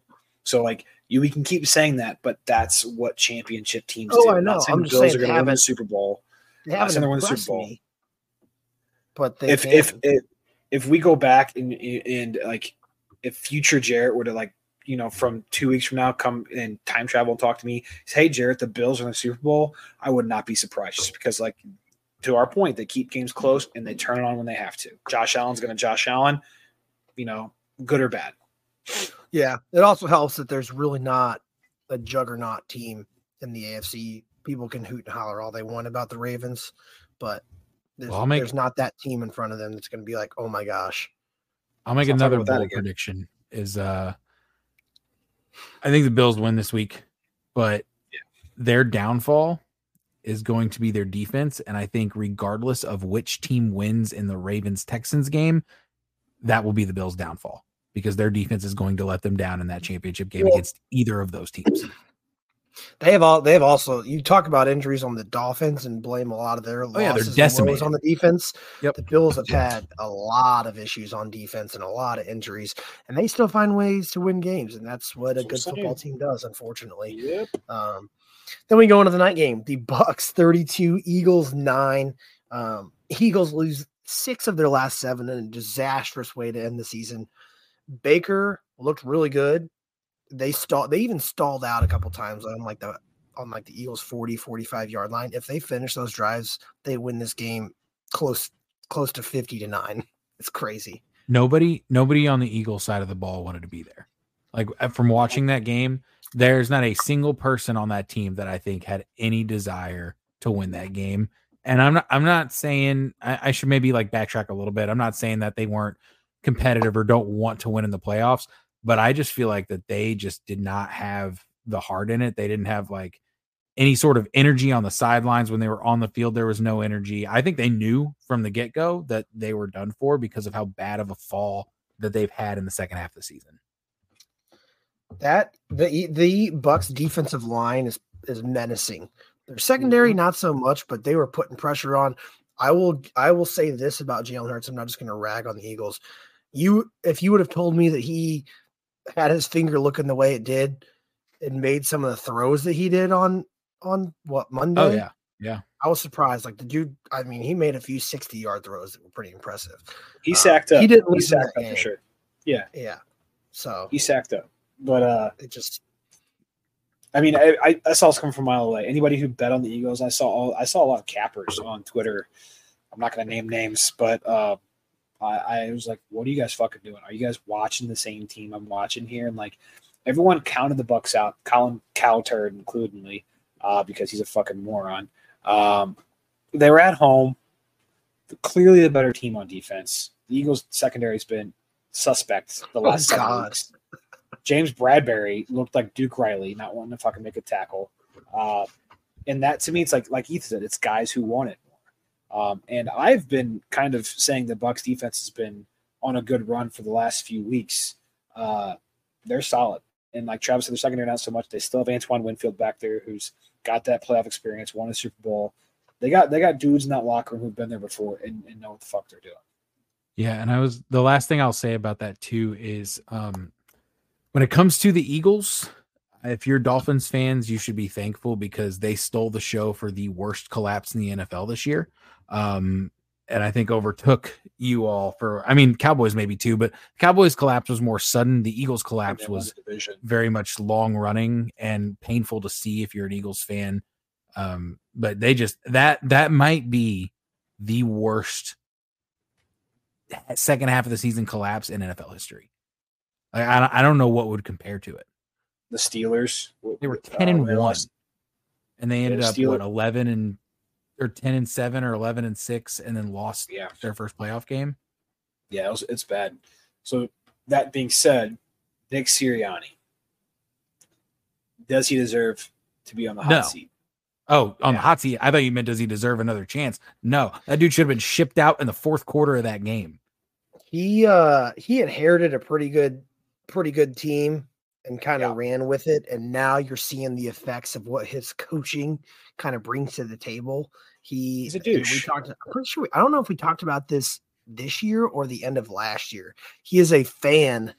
So, like, you we can keep saying that, but that's what championship teams Oh, do. I I'm not know. saying I'm just Bills saying are going to win the Super Bowl. They haven't won the Super Bowl. me, but they if if if if we go back and and like if future Jarrett were to like you know from two weeks from now come and time travel and talk to me, say, hey Jarrett, the Bills are in the Super Bowl, I would not be surprised just because like to our point, they keep games close and they turn it on when they have to. Josh Allen's going to Josh Allen, you know, good or bad. Yeah, it also helps that there's really not a juggernaut team in the AFC. People can hoot and holler all they want about the Ravens, but there's, Well, make- there's not that team in front of them that's going to be like, oh my gosh. I'll make Let's another about that bold prediction. Is uh, I think the Bills win this week, but their downfall is going to be their defense. And I think, regardless of which team wins in the Ravens Texans game, that will be the Bills' downfall because their defense is going to let them down in that championship game against either of those teams. They have all. They have also. You talk about injuries on the Dolphins and blame a lot of their losses oh, yeah, they're decimated. on the defense. Yep. The Bills have had a lot of issues on defense and a lot of injuries, and they still find ways to win games, and that's what a good football team does. Unfortunately. Yep. Um, then we go into the night game. The Bucs 32, Eagles 9. Um, Eagles lose six of their last seven in a disastrous way to end the season. Baker looked really good. They stalled they even stalled out a couple times on like the on like the Eagles 40 45 yard line. If they finish those drives, they win this game close close to 50 to 9. It's crazy. Nobody nobody on the Eagles side of the ball wanted to be there. Like uh, from watching that game, there's not a single person on that team that I think had any desire to win that game. And I'm not I'm not saying I, I should maybe like backtrack a little bit. I'm not saying that they weren't competitive or don't want to win in the playoffs, but I just feel like that they just did not have the heart in it. They didn't have like any sort of energy on the sidelines when they were on the field. There was no energy. I think they knew from the get go that they were done for because of how bad of a fall that they've had in the second half of the season. That the the Bucs defensive line is is menacing. Their secondary mm-hmm. not so much, but they were putting pressure on. I will I will say this about Jalen Hurts. I'm not just going to rag on the Eagles. You if you would have told me that he had his finger looking the way it did and made some of the throws that he did on on what Monday. Oh yeah, yeah. I was surprised. Like the dude, I mean, he made a few 60 yard throws that were pretty impressive. He uh, sacked up. He didn't. He sacked up for sure. Yeah, yeah. So he sacked up. But uh, it just. I mean, I, I, I saw this come from a mile away. Anybody who bet on the Eagles, I saw all, I saw a lot of cappers on Twitter. I'm not going to name names, but uh, I, I was like, "What are you guys fucking doing? Are you guys watching the same team I'm watching here?" And like, everyone counted the Bucs out, Colin Cowherd includingly, uh, because he's a fucking moron. Um, they were at home, clearly the better team on defense. The Eagles' secondary has been suspect the oh, last oh, weeks. James Bradberry looked like Duke Riley, not wanting to fucking make a tackle. Uh, and that to me, it's like like Ethan said, it's guys who want it. Um, and I've been kind of saying the Bucs defense has been on a good run for the last few weeks. Uh, they're solid. And like Travis said, their secondary not so much. They still have Antoine Winfield back there, who's got that playoff experience, won a Super Bowl. They got they got dudes in that locker room who've been there before and, and know what the fuck they're doing. Yeah, and I was the last thing I'll say about that too is um when it comes to the Eagles, if you're Dolphins fans, you should be thankful because they stole the show for the worst collapse in the NFL this year. Um, and I think overtook you all for I mean Cowboys maybe too, but Cowboys collapse was more sudden. The Eagles collapse was very much long running and painful to see if you're an Eagles fan. Um, but they just that that might be the worst second half of the season collapse in NFL history. I, I don't know what would compare to it. The Steelers. They were ten uh, and one, lost. and they ended up Steelers. what eleven and or ten and seven or eleven and six, and then lost yeah. their first playoff game. Yeah, it was, it's bad. So that being said, Nick Sirianni, does he deserve to be on the hot no. seat? Oh, on yeah. the hot seat. I thought you meant does he deserve another chance? No, that dude should have been shipped out in the fourth quarter of that game. He uh he inherited a pretty good pretty good team and kind of yeah. ran with it. And now you're seeing the effects of what his coaching kind of brings to the table. He, He's a douche. We talked. I'm pretty sure. We, I don't know if we talked about this this year or the end of last year. He is a fan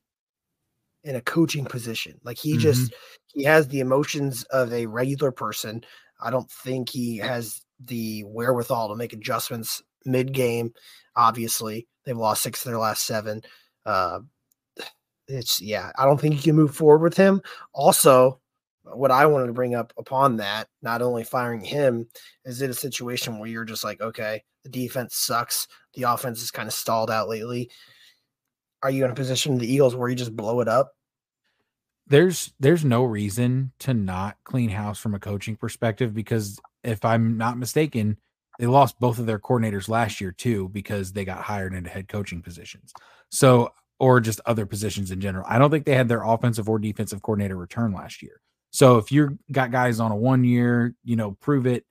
in a coaching position. Like he mm-hmm. just he has the emotions of a regular person. I don't think he has the wherewithal to make adjustments mid game. Obviously, they've lost six of their last seven. Uh, it's yeah, I don't think you can move forward with him. Also, what I wanted to bring up upon that, not only firing him, is it a situation where you're just like, okay, the defense sucks, the offense is kind of stalled out lately. Are you in a position the Eagles where you just blow it up? There's there's no reason to not clean house from a coaching perspective because if I'm not mistaken, they lost both of their coordinators last year too because they got hired into head coaching positions. So or just other positions in general. I don't think they had their offensive or defensive coordinator return last year. So if you got guys on a one year, you know, prove it.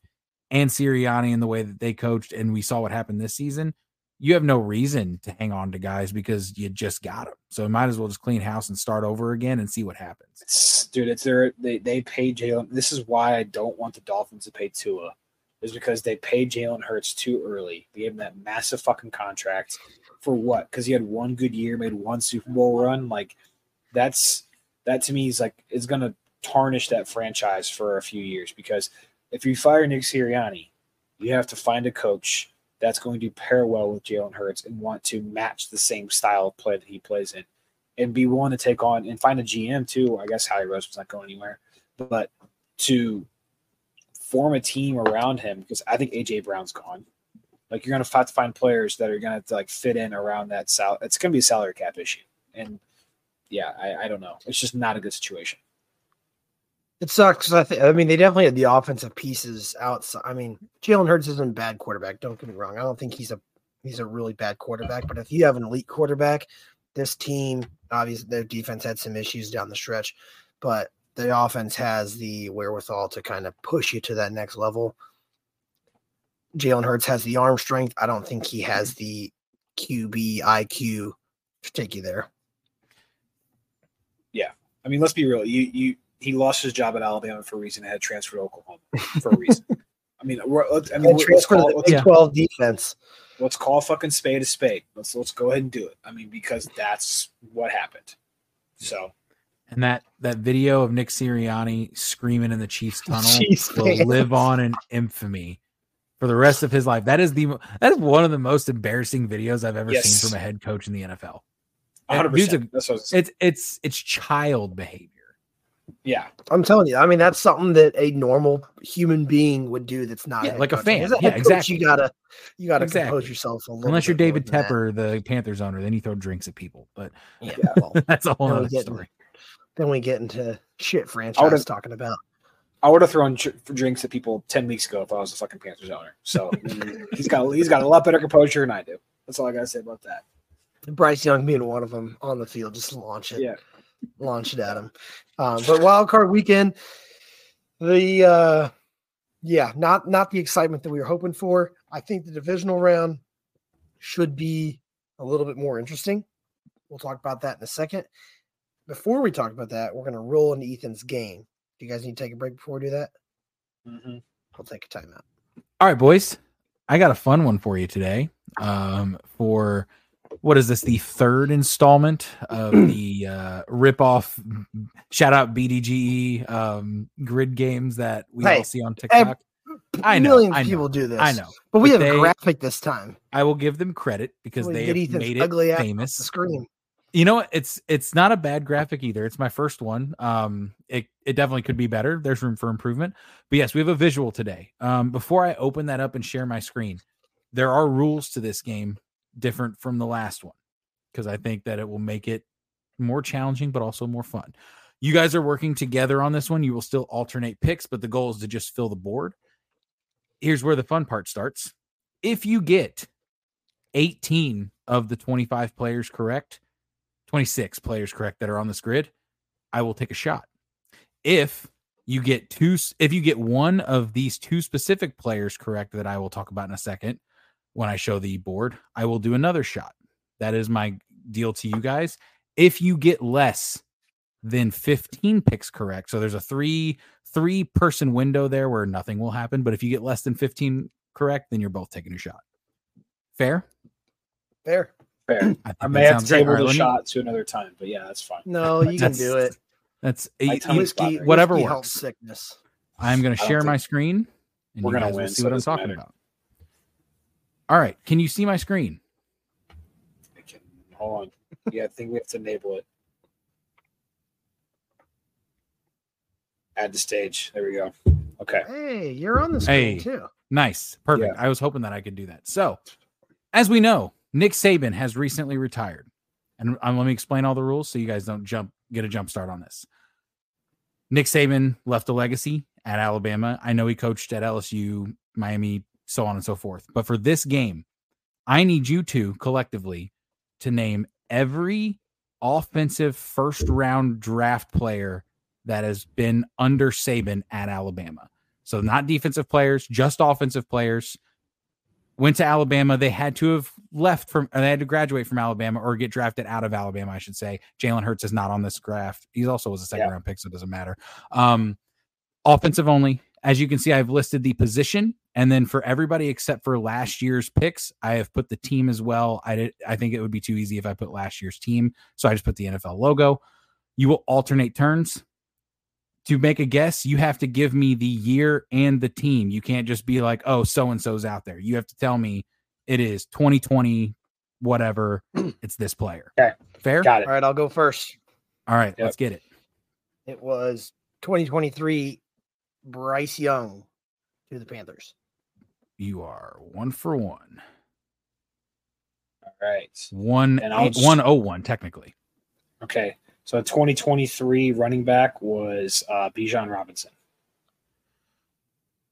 and Sirianni and the way that they coached, and we saw what happened this season, you have no reason to hang on to guys because you just got them. So you might as well just clean house and start over again and see what happens. It's, dude, it's their they they paid Jalen. This is why I don't want the Dolphins to pay Tua, is because they paid Jalen Hurts too early. They gave him that massive fucking contract for what? Because he had one good year, made one Super Bowl run. Like that's that to me is like is gonna tarnish that franchise for a few years because if you fire Nick Sirianni, you have to find a coach that's going to pair well with Jalen Hurts and want to match the same style of play that he plays in, and be willing to take on and find a GM too. I guess Howie Roseman's not going anywhere, but to form a team around him because I think AJ Brown's gone. Like you're gonna have to find players that are gonna to like fit in around that sal. It's gonna be a salary cap issue, and yeah, I, I don't know. It's just not a good situation. It sucks. I, th- I mean, they definitely had the offensive pieces outside. I mean, Jalen Hurts isn't a bad quarterback. Don't get me wrong. I don't think he's a he's a really bad quarterback. But if you have an elite quarterback, this team obviously their defense had some issues down the stretch, but the offense has the wherewithal to kind of push you to that next level. Jalen Hurts has the arm strength. I don't think he has the QB IQ to take you there. Yeah, I mean, let's be real. You you he lost his job at Alabama for a reason. He had transferred to Oklahoma for a reason. I mean, we're, let's, I mean, And let's call, the let's, Big Twelve defense. let's call a fucking spade a spade. Let's let's go ahead and do it. I mean, because that's what happened. So And that that video of Nick Sirianni screaming in the Chiefs tunnel Chiefs will live on in infamy for the rest of his life. That is the that is one of the most embarrassing videos I've ever Yes. seen from a head coach in the NFL. one hundred Dude's percent. That's what I was saying. It's it's it's child behavior. Yeah, I'm telling you. I mean, that's something that a normal human being would do. That's not Yeah, head like a fan. As a Yeah, coach, exactly. You gotta you gotta Exactly. compose yourself a little. Unless you're David than that. Tepper, the Panthers owner, then you throw drinks at people. But Yeah, well, that's a whole Then other get- story. then we get into shit I franchise would've- talking about. I would have thrown dr- drinks at people ten weeks ago if I was a fucking Panthers owner. So he's got he's got a lot better composure than I do. That's all I gotta say about that. Bryce Young being one of them on the field, just launch it, Yeah. launch it at him. Um, but wild card weekend, the uh, yeah, not not the excitement that we were hoping for. I think the divisional round should be a little bit more interesting. We'll talk about that in a second. Before we talk about that, we're going to roll into Ethan's game. Do you guys need to take a break before we do that? Mhm. I'll take a timeout. All right, boys. I got a fun one for you today. Um, for what is this? The third installment of the uh, rip-off shout out BDGE um, grid games that we Hey, all see on TikTok. I know, Millions I know, people do this. I know. but we but have they- a graphic this time. I will give them credit because they have made it ugly famous. The screen. You know? It's it's not a bad graphic either. It's my first one. Um, it it definitely could be better. There's room for improvement. But yes, we have a visual today. Um, before I open that up and share my screen, there are rules to this game different from the last one because I think that it will make it more challenging, but also more fun. You guys are working together on this one. You will still alternate picks, but the goal is to just fill the board. Here's where the fun part starts. If you get 18 of the 25 players correct, 26 players correct that are on this grid, I will take a shot. If you get two, if you get one of these two specific players correct that I will talk about in a second when I show the board, I will do another shot. That is my deal to you guys. If you get less than 15 picks correct, so there's a three three person window there where nothing will happen, but if you get less than 15 correct, then you're both taking a shot. Fair? Fair. Fair. I, I may have to great. table All right, the let me- shot to another time, but yeah, that's fine. No, you can do it. That's My eight. Whiskey, Whiskey- whatever whiskey works. sickness. I'm going to share my screen, and We're you gonna guys will win, see so what I'm talking matter. about. All right, can you see my screen? I can- Hold on. Yeah, I think we have to enable it. Add to stage. There we go. Okay. Hey, you're on the screen Hey. too. Nice, perfect. I was hoping that I could do that. So, as we know, Nick Saban has recently retired, and um, let me explain all the rules so you guys don't jump get a jump start on this. Nick Saban left a legacy at Alabama. I know he coached at LSU, Miami, so on and so forth. But for this game, I need you two collectively to name every offensive first round draft player that has been under Saban at Alabama. So not defensive players, just offensive players. Went to Alabama. They had to have left from, and they had to graduate from Alabama or get drafted out of Alabama, I should say. Jalen Hurts is not on this graph. He also was a second Yeah. round pick, so it doesn't matter. Um, offensive only. As you can see, I've listed the position, and then for everybody except for last year's picks, I have put the team as well. I did. I think it would be too easy if I put last year's team, so I just put the NFL logo. You will alternate turns. To make a guess, you have to give me the year and the team. You can't just be like, "Oh, so and so's out there." You have to tell me it is 2020, whatever. it's this player. Okay. Fair. Got it. All right, I'll go first. All right, Yep. let's get it. It was 2023 Bryce Young to the Panthers. You are one for one. All right. One And eight- just- one oh one technically. Okay. So 2023 running back was uh, Bijan Robinson.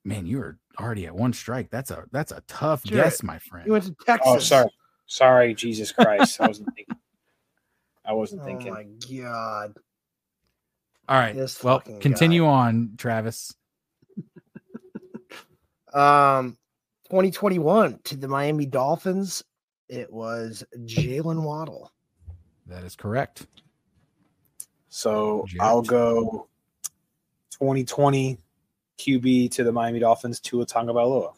Man, you are already at one strike. That's a that's a tough Sure. guess, my friend. You went to Texas. Oh, sorry. Sorry, Jesus Christ. I wasn't thinking. I wasn't Oh thinking. my god. All right. This Well, fucking continue on, Travis. Um, 2021 to the Miami Dolphins. It was Jaylen Waddle. That is correct. So Jarrett. I'll go 2020 QB to the Miami Dolphins, Tua Tagovailoa.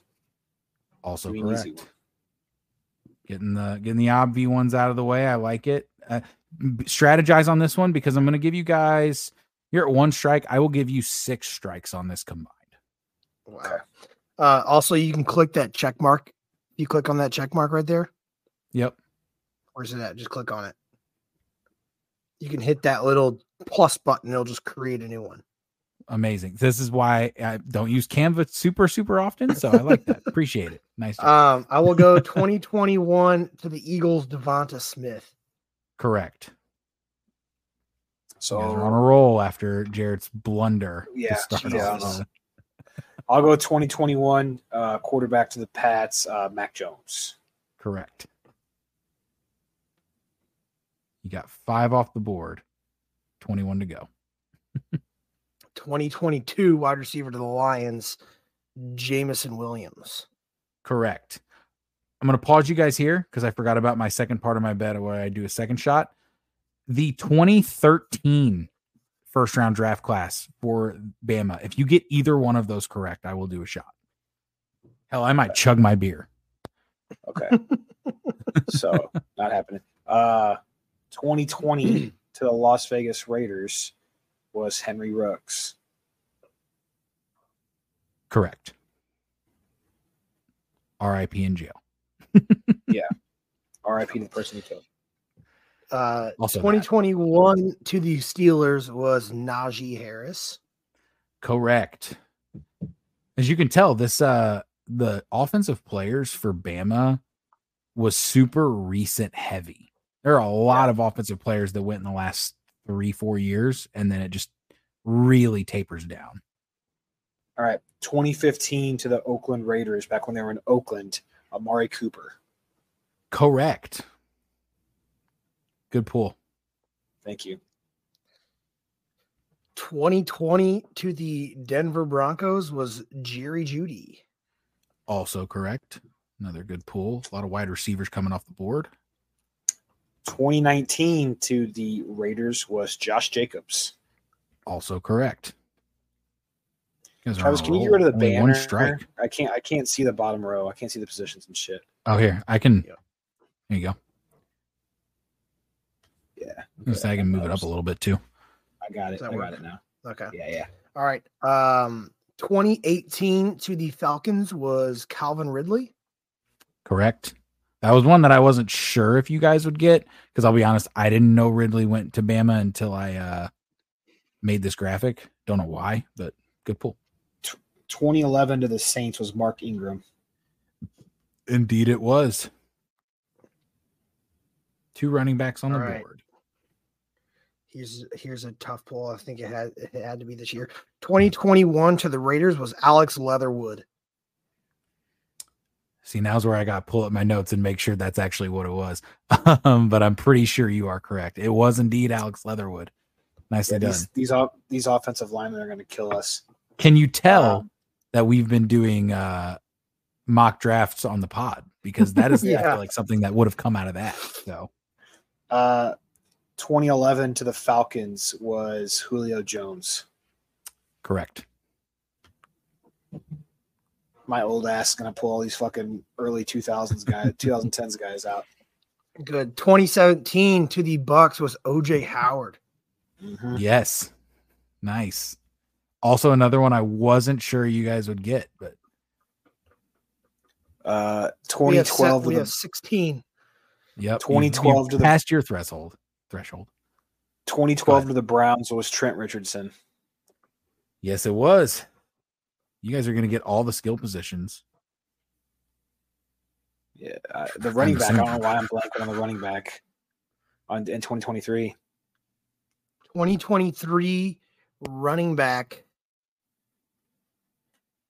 Also Give me easy correct. Getting the getting the obvi ones out of the way. I like it. Uh, strategize on this one because I'm going to give you guys. You're at one strike. I will give you six strikes on this combined. Wow. Okay. Uh, also, you can click that check mark. You click on that check mark right there. Yep. Where's it at? Just click on it. You can hit that little plus button. It'll just create a new one. Amazing. This is why I don't use Canva super super often, so I like that. Appreciate it. Nice. job. Um, I will go 2021 to the Eagles, DeVonta Smith. correct. So on a roll after Jared's blunder. Yeah, yeah, I'll go 2021 uh, quarterback to the Pats, uh, Mac Jones. Correct. You got five off the board. 21 to go. 2022 wide receiver to the Lions, Jameson Williams. Correct. I'm going to pause you guys here because I forgot about my second part of my bet where I do a second shot. The 2013 first round draft class for Bama. If you get either one of those correct, I will do a shot. Hell, I might chug my beer. Okay. so not happening. Uh, 2020 to the Las Vegas Raiders was Henry Ruggs. Correct. RIP in jail. Yeah. RIP to the person who killed. Uh, Also that. 2021 to the Steelers was Najee Harris. Correct. As you can tell, this uh the offensive players for Bama was super recent heavy. There are a lot of offensive players that went in the last three, four years, and then it just really tapers down. All right. 2015 to the Oakland Raiders back when they were in Oakland, Amari Cooper. Correct. Good pull. Thank you. 2020 to the Denver Broncos was Jerry Jeudy. Also correct. Another good pull. A lot of wide receivers coming off the board. 2019 to the Raiders was Josh Jacobs. Also correct. You guys are Travis, on a can you get rid of the Only banner? One strike. I can't. I can't see the bottom row. I can't see the positions and shit. Oh, here I can. Yeah. There you go. Yeah. I was I can move it up a little bit too. I got it. I work? got it now. Okay. Yeah, yeah. All right. Um, 2018 to the Falcons was Calvin Ridley. Correct. That was one that I wasn't sure if you guys would get because I'll be honest, I didn't know Ridley went to Bama until I uh made this graphic. Don't know why, but good pull. 2011 to the Saints was Mark Ingram. Indeed, it was. Two running backs on All the right. board. Here's here's a tough pull. I think it had it had to be this year. 2021 to the Raiders was Alex Leatherwood. See, now's where I got to pull up my notes and make sure that's actually what it was. um, but I'm pretty sure you are correct. It was indeed Alex Leatherwood. Nicely Yeah, done. these these off- these offensive linemen are going to kill us. Can you tell Um, that we've been doing uh mock drafts on the pod because that is Yeah. like something that would have come out of that. So Uh, 2011 to the Falcons was Julio Jones. correct. My old ass gonna pull all these fucking early 2000s guys, 2010s guys out. Good. 2017 to the Bucs was OJ Howard. Mhm. Yes. Nice. Also another one I wasn't sure you guys would get, but Uh, We have, se- 2012 to we the have 16. yep. 2012 to the- past your threshold threshold. 2012 to the Browns was Trent Richardson. Yes, it was. You guys are gonna get all the skill positions. Yeah, uh, the running back. I don't know why I'm blanking on the running back on in 2023. 2023 running back.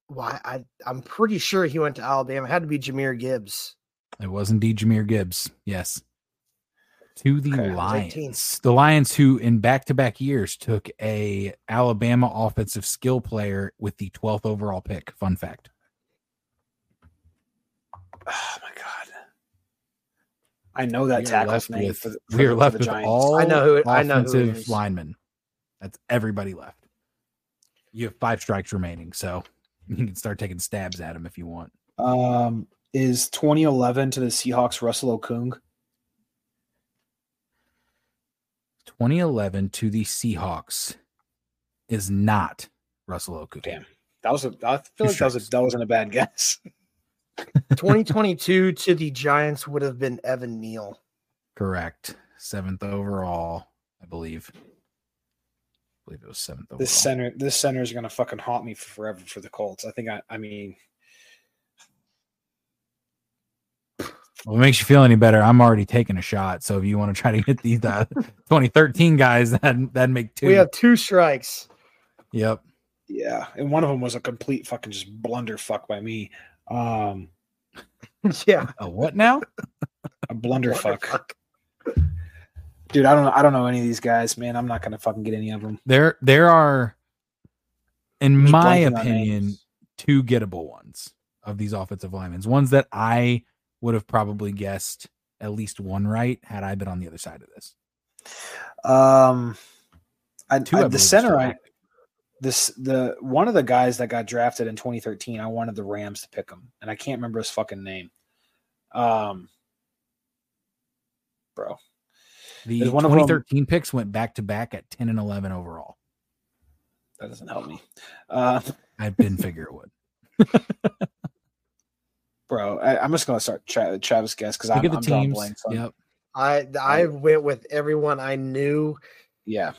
Why I I'm pretty sure he went to Alabama. It had to be Jahmyr Gibbs. It was indeed Jahmyr Gibbs. Yes. To the Okay. Lions. The Lions who in back-to-back years took a Alabama offensive skill player with the 12th overall pick. Fun fact. Oh my god, I know that We are tackle's left name with- for the, for we are for left the with Giants. all I know who it- I know who it offensive linemen. That's everybody left. You have five strikes remaining, so you can start taking stabs at him if you want. Um, is 2011 to the Seahawks Russell Okung? 2011 to the Seahawks is not Russell Okung. Damn, that was a. I feel like that was a, that wasn't a bad guess. 2022 to the Giants would have been Evan Neal. Correct. Seventh overall, I believe. I believe it was seventh overall. This center, this center is gonna fucking haunt me forever for the Colts. I think I. I mean, Well, it makes you feel any better. I'm already taking a shot. So if you want to try to get these uh, 2013 guys, that that'd make two. We have two strikes. Yep. yeah, and one of them was a complete fucking just blunder fuck by me. Um, yeah. A what now? a blunder fuck, dude. I don't know. I don't know any of these guys, man. I'm not gonna fucking get any of them. There, there are, in my opinion, two gettable ones of these offensive linemen. Ones that I would have probably guessed at least one right had I been on the other side of this. Um, I, Two, I- I the center, I this the one of the guys that got drafted in 2013. I wanted the Rams to pick him, and I can't remember his fucking name. Um, bro, The There's one of them- 2013 picks went back to back at 10 and 11 overall. that doesn't help me. Uh, I didn't figure it would. bro, I, I'm just gonna start Tra- Travis guess because I'm, Look at the I'm drawing blanks on- Yep. I I went with everyone I knew. Yeah,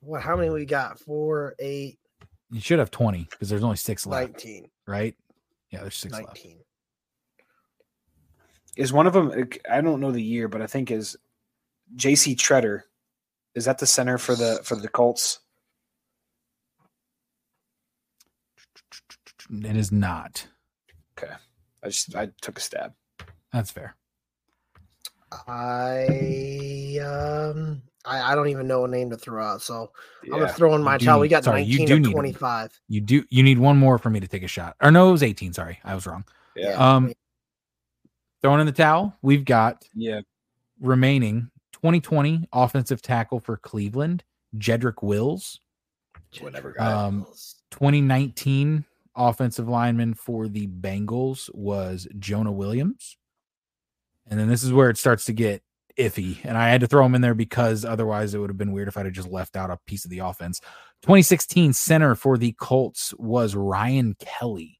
What? How many we got? Four, eight, You should have 20 because there's only six left, 19. right? Yeah, there's six left. 19. is one of them? Uh, I don't know the year, but I think is J.C. Tretter. Is that the center for the for the Colts? It is not. I just I took a stab. That's fair. I um I, I don't even know a name to throw out, so I'm Yeah. gonna throw in my towel. We got sorry, you 19 do of need 'em. 25. You do. You need one more for me to take a shot. Or no, it was 18. Sorry, I was wrong. yeah, Um, throwing in the towel. We've got yeah. remaining 2020 offensive tackle for Cleveland, Jedrick Wills. Whatever, got it. Um, 2019 offensive lineman for the Bengals was Jonah Williams. And then this is where it starts to get iffy. And I had to throw him in there because otherwise it would have been weird if I'd have just left out a piece of the offense. 2016 center for the Colts was Ryan Kelly.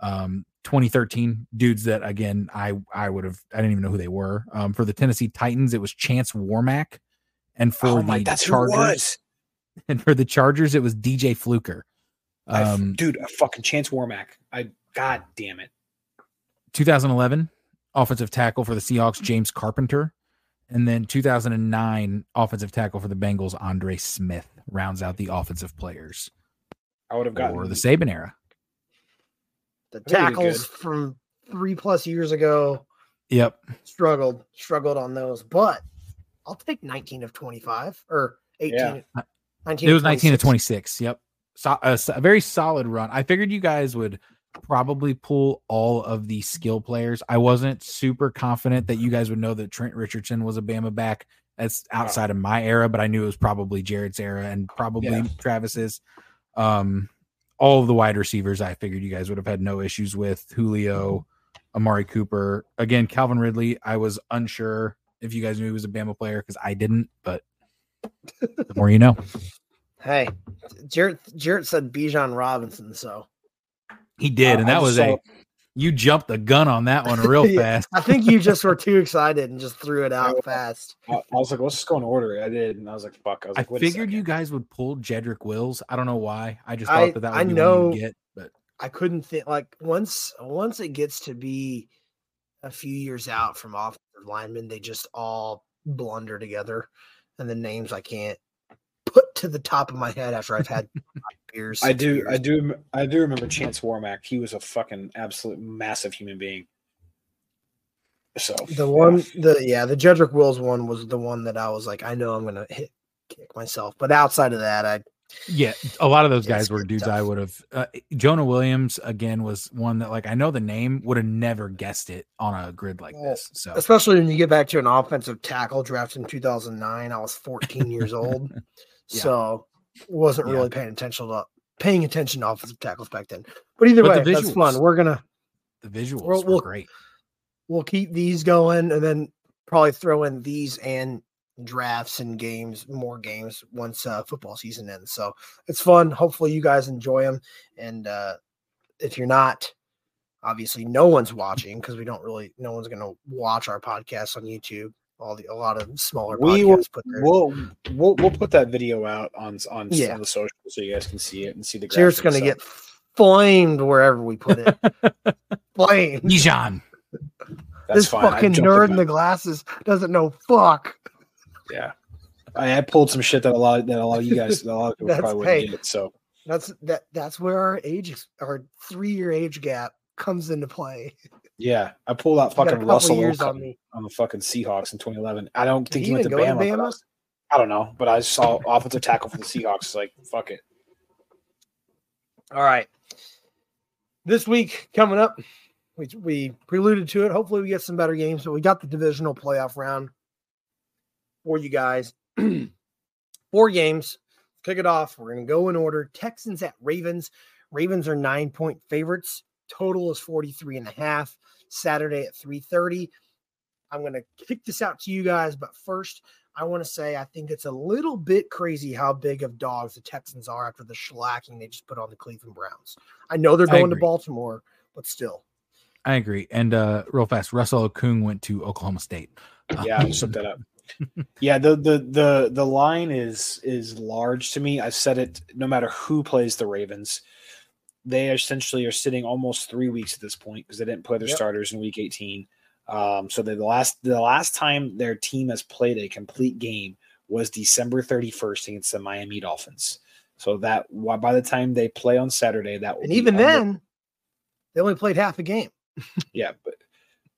Um, 2013 dudes that again I I would have I didn't even know who they were. Um, for the Tennessee Titans, it was Chance Warmack. And for oh my, the that's who it Chargers, and for the Chargers, it was DJ Fluker. I f- Um, dude, a fucking Chance Warmack. I god damn it. 2011 offensive tackle for the Seahawks, James Carpenter, and then 2009 offensive tackle for the Bengals, Andre Smith rounds out the offensive players I would have gotten for the Saban era. The think we did tackles from three plus years ago Yep, struggled, struggled on those, but I'll take 19 of 25 or 18. Yeah. 19 it of was 19 to 26. 26. Yep, so, a, a very solid run. I figured you guys would probably pull all of the skill players. I wasn't super confident that you guys would know that Trent Richardson was a Bama back. That's outside of my era, but I knew it was probably Jared's era and probably Yeah. Travis's. Um, all of the wide receivers, I figured you guys would have had no issues with Julio, Amari Cooper. Again, Calvin Ridley. I was unsure if you guys knew he was a Bama player because I didn't, but the more you know. Hey, Jarrett Jarrett said Bijan Robinson, so He did, Uh, and that was a you jumped the gun on that one real Yeah. fast. I think you just were too excited and just threw it out fast. I, I was like, let's just go in order. It. I did, and I was like, fuck. I was like, wait a figured you guys would pull Jedrick Wills. I don't know why. I just I- thought that that would I be know- one you'd get, but I couldn't think like once once it gets to be a few years out from offensive linemen, they just all blunder together, and the names I can't put to the top of my head after I've had beers. I do, beers. I do, I do remember Chance Warmack. He was a fucking absolute massive human being. So The one, the yeah, the Jedrick Wills one was the one that I was like, I know I'm gonna hit kick myself. But outside of that, I yeah, a lot of those guys were dudes stuff. I would have. Uh, Jonah Williams again was one that like I know the name would have never guessed it on a grid like Well, this. So especially when you get back to an offensive tackle drafted in 2009. I was 14 years old, Yeah. so wasn't Yeah. really paying attention to paying attention to offensive tackles back then. But either But way, the that's fun. We're gonna the visuals We'll- we'll- great. we'll keep these going, and then probably throw in these and drafts and games, more games once uh, football season ends. So it's fun. Hopefully, you guys enjoy them. And uh, if you're not, obviously, no one's watching because we don't really, no one's going to watch our podcast on YouTube. All the a lot of smaller We will- put their. we'll we'll we'll put that video out on on, Yeah. on the social so you guys can see it and see the. Jared's graphics. going to get flamed wherever we put it. flamed. Bijan. that's This fine. Fucking nerd in the glasses doesn't know fuck. Yeah, I, I pulled some shit that a lot that a lot of you guys a lot of people That's- probably wouldn't hey. get. So That's that. That's where our age, our three year age gap comes into play. Yeah, I pulled out fucking Russell on on the fucking Seahawks in 2011. I don't Did think he he went to go to Bama. I was- I don't know, but I saw offensive tackle for the Seahawks. Like fuck it. All right. This week coming up, we we preluded to it. Hopefully, we get some better games. But we got the divisional playoff round for you guys. Four games. Kick it off. We're gonna go in order. Texans at Ravens. Ravens are nine point favorites. Total is 43 and a half. Saturday at 3:30. I'm gonna kick this out to you guys, but first, I want to say I think it's a little bit crazy how big of dogs the Texans are after the shellacking they just put on the Cleveland Browns. I know they're going to. Baltimore, but still. I agree. And uh real fast, Russell Okung went to Oklahoma State. Yeah, I just looked that up. Yeah, the the the the line is is large to me. I've said it. No matter who plays the Ravens, they essentially are sitting almost three weeks at this point because they didn't play their Yep. starters in Week 18. Um, so the last the last time their team has played a complete game was December 31st against the Miami Dolphins. So that why by the time they play on Saturday, that will And even almo- then, they only played half a game. yeah, but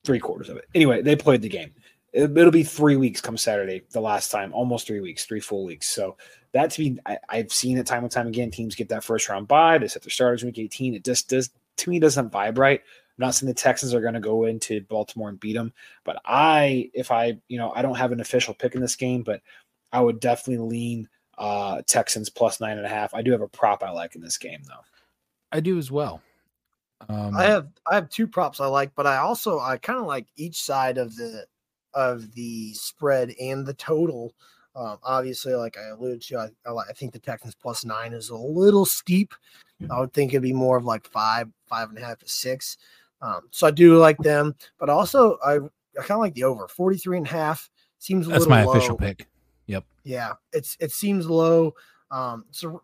three quarters of it. Anyway, they played the game. It, will be three weeks come Saturday, the last time, almost three weeks, three full weeks. So that to me, I, I've seen it time and time again. Teams get that first round bye. They set their starters in week 18. It just does to me doesn't vibe right. I'm not saying the Texans are going to go into Baltimore and beat them, but I, if I, you know, I don't have an official pick in this game, but I would definitely lean uh Texans plus nine and a half. I do have a prop I like in this game though. I do as well. Um, I have I have two props I like, but I also I kind of like each side of the of the spread and the total. Um, obviously, like I alluded to, I, I, I think the Texans plus nine is a little steep. I would think it'd be more of like five, five and a half to six. Um, so I do like them, but also I, I kind of like the over 43 and a half seems a that's little my low. official pick. Yep. Yeah, it's it seems low. Um, so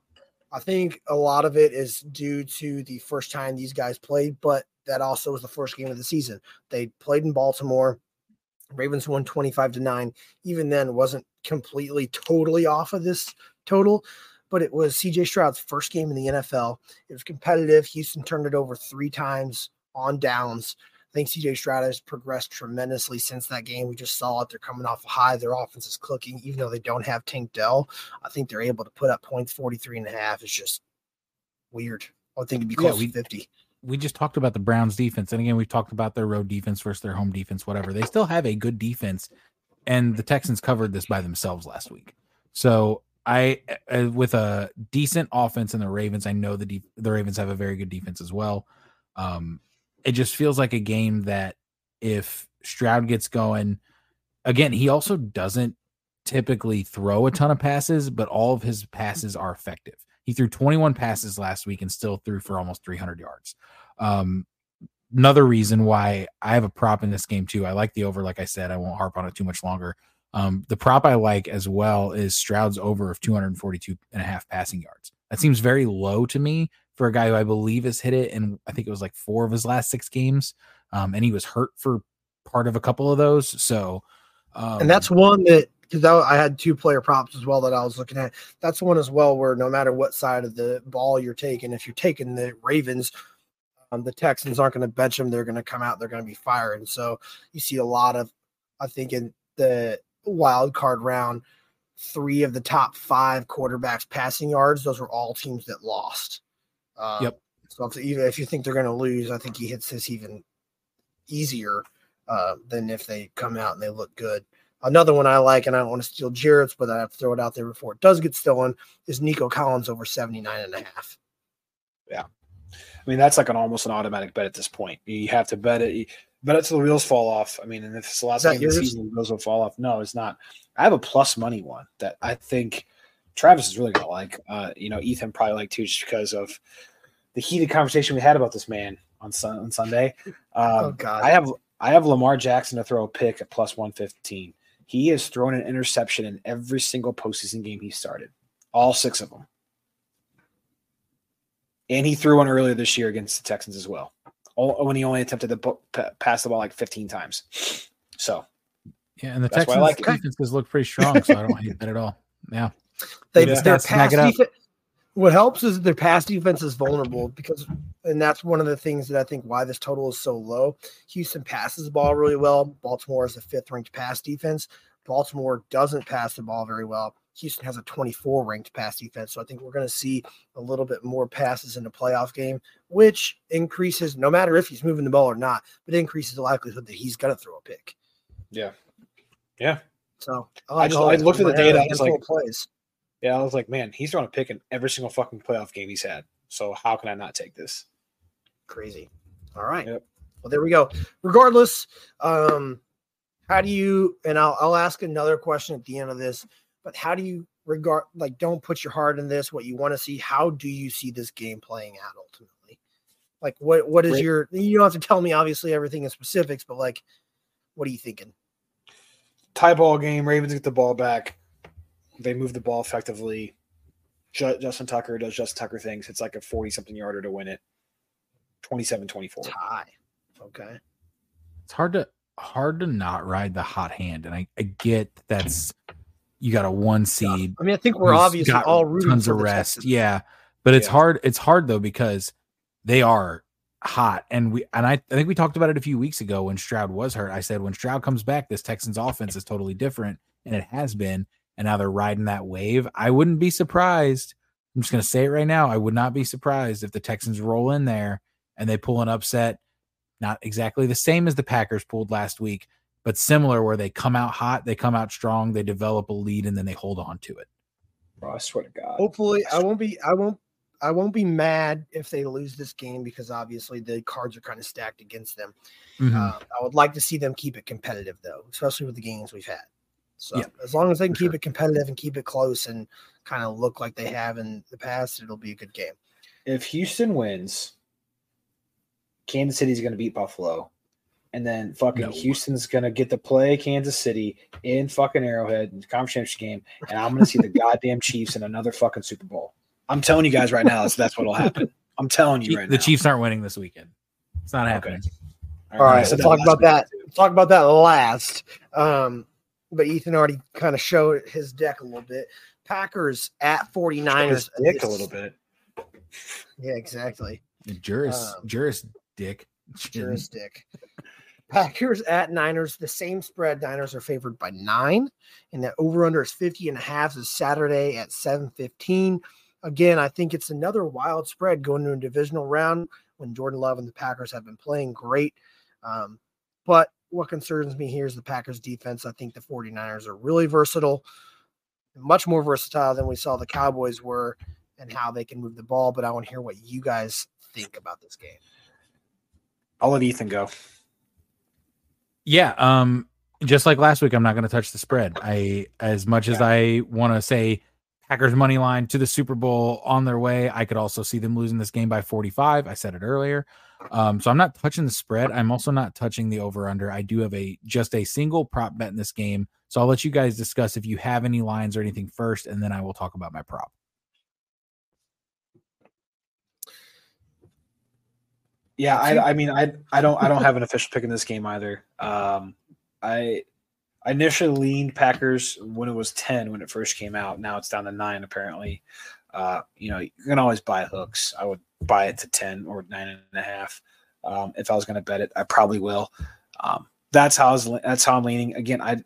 I think a lot of it is due to the first time these guys played, but that also was the first game of the season. They played in Baltimore. Ravens won 25 to 9. Even then, wasn't completely totally off of this total, but it was CJ Stroud's first game in the NFL. It was competitive. Houston turned it over three times on downs. I think CJ Stroud has progressed tremendously since that game. We just saw it. They're coming off a high. Their offense is clicking, even though they don't have Tank Dell. I think they're able to put up points 43 and a half. It's just Weird. I think it'd be Yeah, close we- to 50. We just talked about the Browns defense, and again, we've talked about their road defense versus their home defense, whatever. They still have a good defense, and the Texans covered this by themselves last week. So I, uh, with a decent offense in the Ravens, I know the de- the Ravens have a very good defense as well. Um, it just feels like a game that if Stroud gets going, again, he also doesn't typically throw a ton of passes, but all of his passes are effective. He threw 21 passes last week and still threw for almost 300 yards. Um, another reason why I have a prop in this game too. I like the over, like I said. I won't harp on it too much longer. Um, the prop I like as well is Stroud's over of 242 and a half passing yards. That seems very low to me for a guy who I believe has hit it, and I think it was like four of his last six games. Um, and he was hurt for part of a couple of those. So, um, and that's one that because I had two player props as well that I was looking at. That's one as well where no matter what side of the ball you're taking, if you're taking the Ravens, um, the Texans aren't going to bench them. They're going to come out. They're going to be firing. So you see a lot of, I think, in the wild card round, three of the top five quarterbacks passing yards. Those were all teams that lost. Um, Yep. So if, even if you think they're going to lose, I think he hits this even easier uh, than if they come out and they look good. Another one I like, and I don't want to steal Jarrett's, but I have to throw it out there before it does get stolen, is Nico Collins over 79 and a half. Yeah. I mean, that's like an almost an automatic bet at this point. You have to bet it. Bet it till the wheels fall off. I mean, and if it's the last game of the season, the wheels will fall off. No, it's not. I have a plus money one that I think Travis is really gonna like. Uh, you know, Ethan probably like too, just because of the heated conversation we had about this man on sun on Sunday. Um, oh God, I have I have Lamar Jackson to throw a pick at plus one fifteen. He has thrown an interception in every single postseason game he started, all six of them, and he threw one earlier this year against the Texans as well. When he only attempted to pass the ball like fifteen times. So yeah, and the That's why I Texans like it. defense has looked pretty strong, so I don't hate that at all. Yeah, they, Yeah. their Stats to pass it up. defense. What helps is their pass defense is vulnerable because, and that's one of the things that I think why this total is so low. Houston passes the ball really well. Baltimore is the fifth ranked pass defense. Baltimore doesn't pass the ball very well. Houston has a 24 ranked pass defense. So I think we're going to see a little bit more passes in the playoff game, which increases no matter if he's moving the ball or not, but increases the likelihood that he's going to throw a pick. yeah, yeah, So I just- like I looked at the Might have a data, I was like- plays. Yeah. I was like, man, he's throwing a pick in every single fucking playoff game he's had. So how can I not take this? crazy. All right. Yep. Well, there we go. Regardless, um, how do you? And I'll I'll ask another question at the end of this. But how do you regard? Like, don't put your heart in this. What you want to see? How do you see this game playing out ultimately? Like, what what is your? You don't have to tell me obviously everything in specifics, but like, what are you thinking? tie ball game. Ravens get the ball back. They move the ball effectively. Ju- Justin Tucker does Justin Tucker things. It's like a 40 something yarder to win it. 27 24. Tie. Okay. it's hard to hard to not ride the hot hand, and I, I get that's you got a one seed. I mean, I think we're obviously got all rooting tons for of the rest. Texans. Yeah, but it's Yeah. hard. It's hard though because they are hot, and we and I, I think we talked about it a few weeks ago when Stroud was hurt. I said when Stroud comes back, this Texans offense is totally different, and it has been. And now they're riding that wave. I wouldn't be surprised. I'm just going to say it right now. I would not be surprised if the Texans roll in there and they pull an upset. Not exactly the same as the Packers pulled last week, but similar where they come out hot, they come out strong, they develop a lead, and then they hold on to it. Bro, I swear to God. Hopefully, I won't be. I won't. I won't be mad if they lose this game because obviously the cards are kind of stacked against them. Mhm. Uh, I would like to see them keep it competitive though, especially with the games we've had. So Yeah, as long as they can for keep it competitive and keep it close and kind of look like they have in the past, it'll be a good game. If Houston wins, Kansas City's going to beat Buffalo. And then fucking No. Houston's going to get to play Kansas City in fucking Arrowhead in the conference championship game. And I'm going to see the goddamn Chiefs in another fucking Super Bowl. I'm telling you guys right now, that's, that's what'll happen. I'm telling you right the now. The Chiefs aren't winning this weekend. It's not happening. All right, I said let's talk about that. too. Let's talk about that last. Um, but Ethan already kind of showed his deck a little bit. Packers at 49ers. Dick a little bit. Yeah, exactly. Juris, Um, Juris, Dick. jurisdic. Packers at Niners, the same spread. Niners are favored by nine, and that over under is 50 and a half is Saturday at 7:15. again, I think it's another wild spread going to a divisional round when Jordan Love and the Packers have been playing great. Um, but what concerns me here is the Packers defense. I think the 49ers are really versatile, much more versatile than we saw the Cowboys were and how they can move the ball. But I want to hear what you guys think about this game. I'll let Ethan go. Yeah, um, just like last week, I'm not going to touch the spread. I, as much as I want to say Packers money line to the Super Bowl on their way, I could also see them losing this game by 45. I said it earlier. Um, so I'm not touching the spread. I'm also not touching the over under. I do have a just a single prop bet in this game. So I'll let you guys discuss if you have any lines or anything first, and then I will talk about my prop. Yeah, I, I mean, I, I don't, I don't have an official pick in this game either. Um, I, I initially leaned Packers when it was ten when it first came out. Now it's down to nine apparently. Uh, you know, you can always buy hooks. I would buy it to ten or nine and a half. Um, if I was going to bet it, I probably will. Um, that's how I was. That's how I'm leaning. Again, I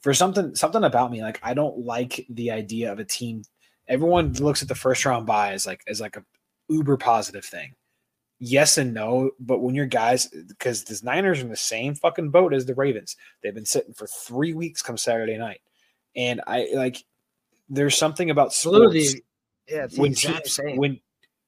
for something something about me like I don't like the idea of a team. Everyone looks at the first round buy as like as like a uber positive thing yes and no, but when your guys, because the Niners are in the same fucking boat as the Ravens, they've been sitting for three weeks come Saturday night, and I like there's something about sports yeah, when teams when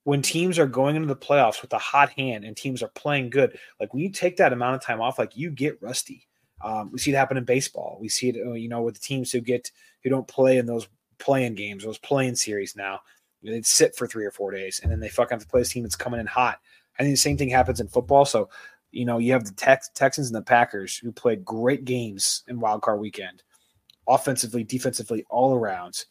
when teams are going into the playoffs with a hot hand and teams are playing good, like when you take that amount of time off, like you get rusty. Um, we see it happen in baseball. We see it, uh, you know, with the teams who get who don't play in those playing games, those playing series. Now they'd sit for three or four days, and then they fucking have to play this team that's coming in hot I think the same thing happens in football. So, you know, you have the Tex- Texans and the Packers who played great games in Wild Card Weekend, offensively, defensively, all around.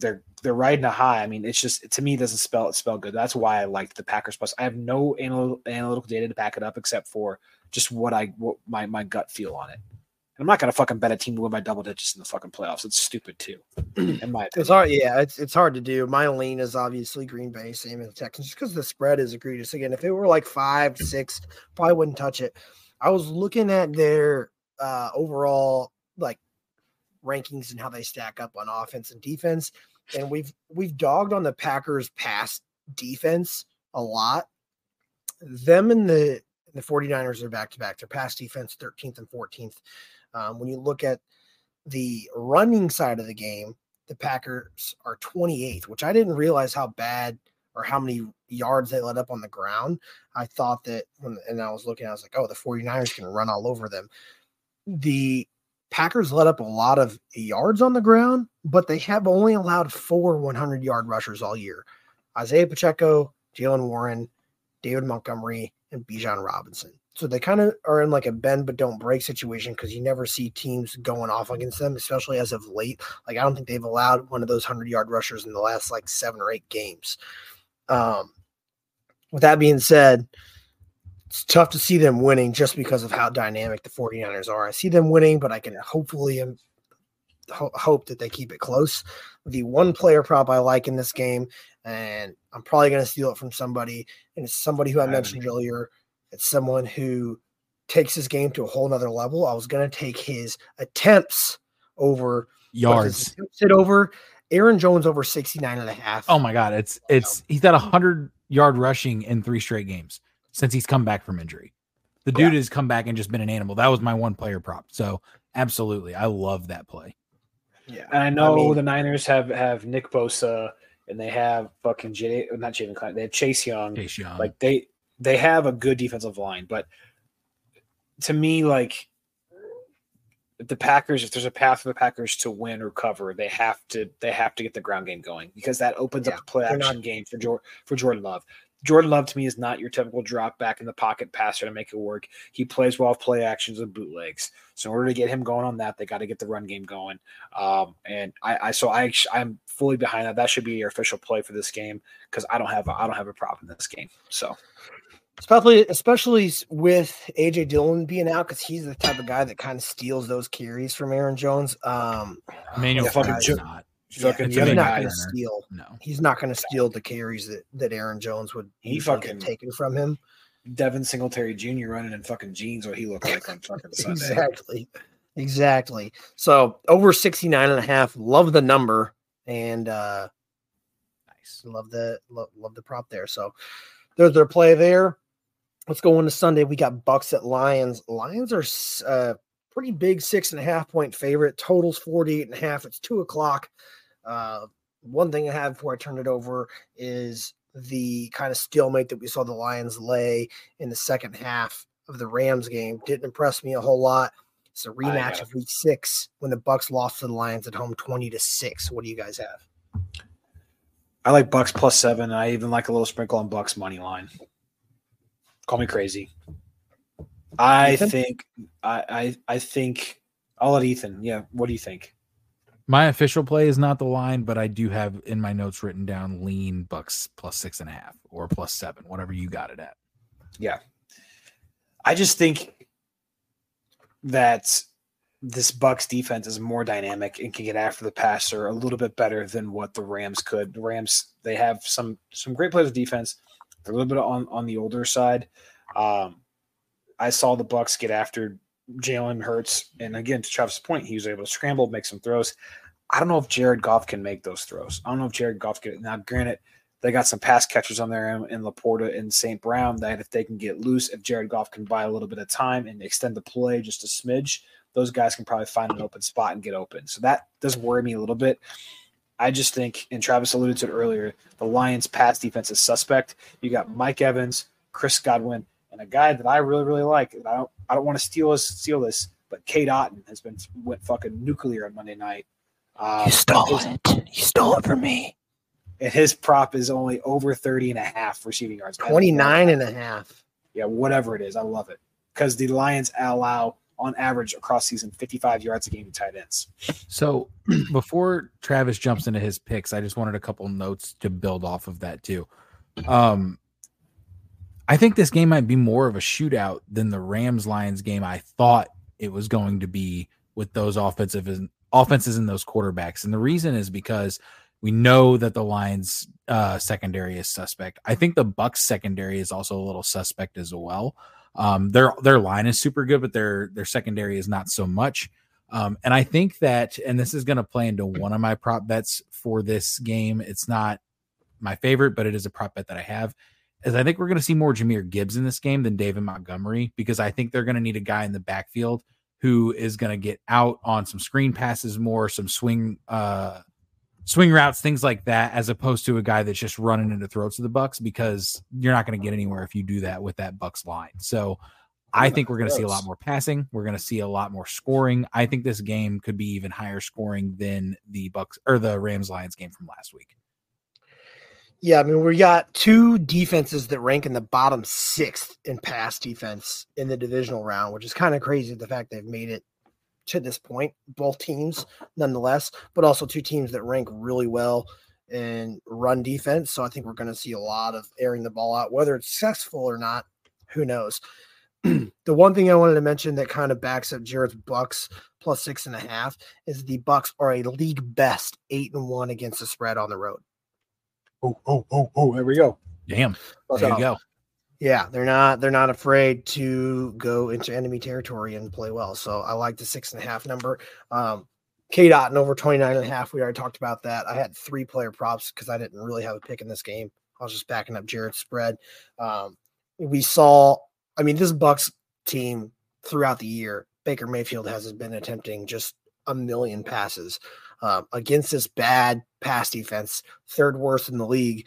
They're they're riding a high. I mean, it's just to me it doesn't spell it spell good. That's why I liked the Packers plus. I have no anal- analytical data to back it up except for just what I what my my gut feel on it. And I'm not gonna fucking bet a team to win by double digits in the fucking playoffs. It's stupid too. In my opinion. It's hard, yeah. It's it's hard to do. My lean is obviously Green Bay, same as the Texans, just because the spread is egregious. Again, if it were like five, six, probably wouldn't touch it. I was looking at their uh overall like rankings and how they stack up on offense and defense, and we've we've dogged on the Packers pass defense a lot. Them and the the 49ers are back to back. Their pass defense 13th and 14th. Um, when you look at the running side of the game, the Packers are 28th, which I didn't realize how bad or how many yards they let up on the ground. I thought that when and I was looking, I was like, oh, the 49ers can run all over them. The Packers let up a lot of yards on the ground, but they have only allowed four 100 yard rushers all year Isaiah Pacheco, Jaylen Warren, David Montgomery, and Bijan Robinson. So they kind of are in like a bend but don't break situation because you never see teams going off against them, especially as of late. Like I don't think they've allowed one of those hundred yard rushers in the last like seven or eight games. Um, with that being said, it's tough to see them winning just because of how dynamic the 49ers are. I see them winning, but I can hopefully um, ho- hope that they keep it close. The one player prop I like in this game, and I'm probably going to steal it from somebody, and it's somebody who I mentioned earlier it's someone who takes his game to a whole nother level. I was going to take his attempts over yards. Sit over Aaron Jones over 69 and a half. Oh my God. It's, it's, he's got a hundred yard rushing in three straight games since he's come back from injury. The dude yeah. has come back and just been an animal. That was my one player prop. So absolutely. I love that play. Yeah. And I know I mean, the Niners have, have Nick Bosa and they have fucking J, not Jaden Klein. They have Chase Young. Chase Young. Like they, they have a good defensive line, but to me, like the Packers, if there's a path for the Packers to win or cover, they have to they have to get the ground game going because that opens yeah, up the play action not, game for Jordan for Jordan Love. Jordan Love to me is not your typical drop back in the pocket passer to make it work. He plays well with play actions and bootlegs. So in order to get him going on that, they got to get the run game going. Um, and I, I, so I I'm fully behind that. That should be your official play for this game because I don't have a, I don't have a problem in this game. So especially especially with AJ Dillon being out because he's the type of guy that kind of steals those carries from Aaron Jones. Um, Manuel fucking not. Yeah, he's not going to steal. No, he's not going to steal the carries that, that Aaron Jones would. He fucking taken from him. Devin Singletary Jr. running in fucking jeans, what he looked like on fucking Sunday. exactly, exactly. So over 69 and a half. Love the number, and uh Nice. Love the love, love the prop there. So there's their play there. Let's go into Sunday. We got Bucs at Lions. Lions are uh, pretty big six and a half point favorite. Totals 48 and a half. It's two o'clock. Uh, one thing I have before I turn it over is the kind of stalemate that we saw the Lions lay in the second half of the Rams game. Didn't impress me a whole lot. It's a rematch of week six when the Bucs lost to the Lions at home 20 to 6. What do you guys have? I like Bucs plus seven. I even like a little sprinkle on Bucs money line. Call me crazy. I Ethan? think I, I I think I'll let Ethan. Yeah, what do you think? My official play is not the line, but I do have in my notes written down lean Bucs plus six and a half or plus seven, whatever you got it at. Yeah. I just think that this Bucs defense is more dynamic and can get after the passer a little bit better than what the Rams could. The Rams they have some some great players of defense. They're a little bit on on the older side. Um, I saw the Bucs get after Jalen Hurts, and again to Travis' point, he was able to scramble, make some throws. I don't know if Jared Goff can make those throws. I don't know if Jared Goff can. Now, granted, they got some pass catchers on there in, in LaPorta and St. Brown that if they can get loose, if Jared Goff can buy a little bit of time and extend the play just a smidge, those guys can probably find an open spot and get open. So that does worry me a little bit. I just think, and Travis alluded to it earlier, the Lions' pass defense is suspect. You got Mike Evans, Chris Godwin, and a guy that I really, really like. And I don't, I don't want to steal this, steal this, but Cade Otton has been went fucking nuclear on Monday night. Um, you stole his, it. You stole it from me. And his prop is only over 30 and a half receiving yards. 29 and a half. Yeah, whatever it is. I love it. Because the Lions allow on average across season 55 yards a game to tight ends. So before Travis jumps into his picks, I just wanted a couple notes to build off of that too. Um, I think this game might be more of a shootout than the Rams Lions game I thought it was going to be with those offensive and offenses and those quarterbacks. And the reason is because we know that the Lions uh, secondary is suspect. I think the Bucs secondary is also a little suspect as well. Um, their their line is super good, but their their secondary is not so much. Um, and I think that, and this is going to play into one of my prop bets for this game. It's not my favorite, but it is a prop bet that I have. Is I think we're going to see more Jahmyr Gibbs in this game than David Montgomery because I think they're going to need a guy in the backfield who is going to get out on some screen passes more, some swing uh, swing routes, things like that, as opposed to a guy that's just running into throats of the Bucs because you're not going to get anywhere if you do that with that Bucs line. So I think we're going to see a lot more passing. We're going to see a lot more scoring. I think this game could be even higher scoring than the Bucs or the Rams Lions game from last week. Yeah, I mean, we got two defenses that rank in the bottom sixth in pass defense in the divisional round, which is kind of crazy. The fact they've made it to this point, both teams nonetheless, but also two teams that rank really well in run defense. So I think we're going to see a lot of airing the ball out, whether it's successful or not, who knows. the one thing I wanted to mention that kind of backs up Jared's Bucs plus six and a half is the Bucs are a league best eight and one against the spread on the road. Oh, oh, oh, oh, there we go. Damn. There so, you go. Yeah, they're not they're not afraid to go into enemy territory and play well. So I like the six and a half number. Um Cade Otton over 29 and a half. We already talked about that. I had three player props because I didn't really have a pick in this game. I was just backing up Jared's spread. Um, we saw, I mean, this Bucs team throughout the year, Baker Mayfield has been attempting just a million passes um, against this bad pass defense, third worst in the league.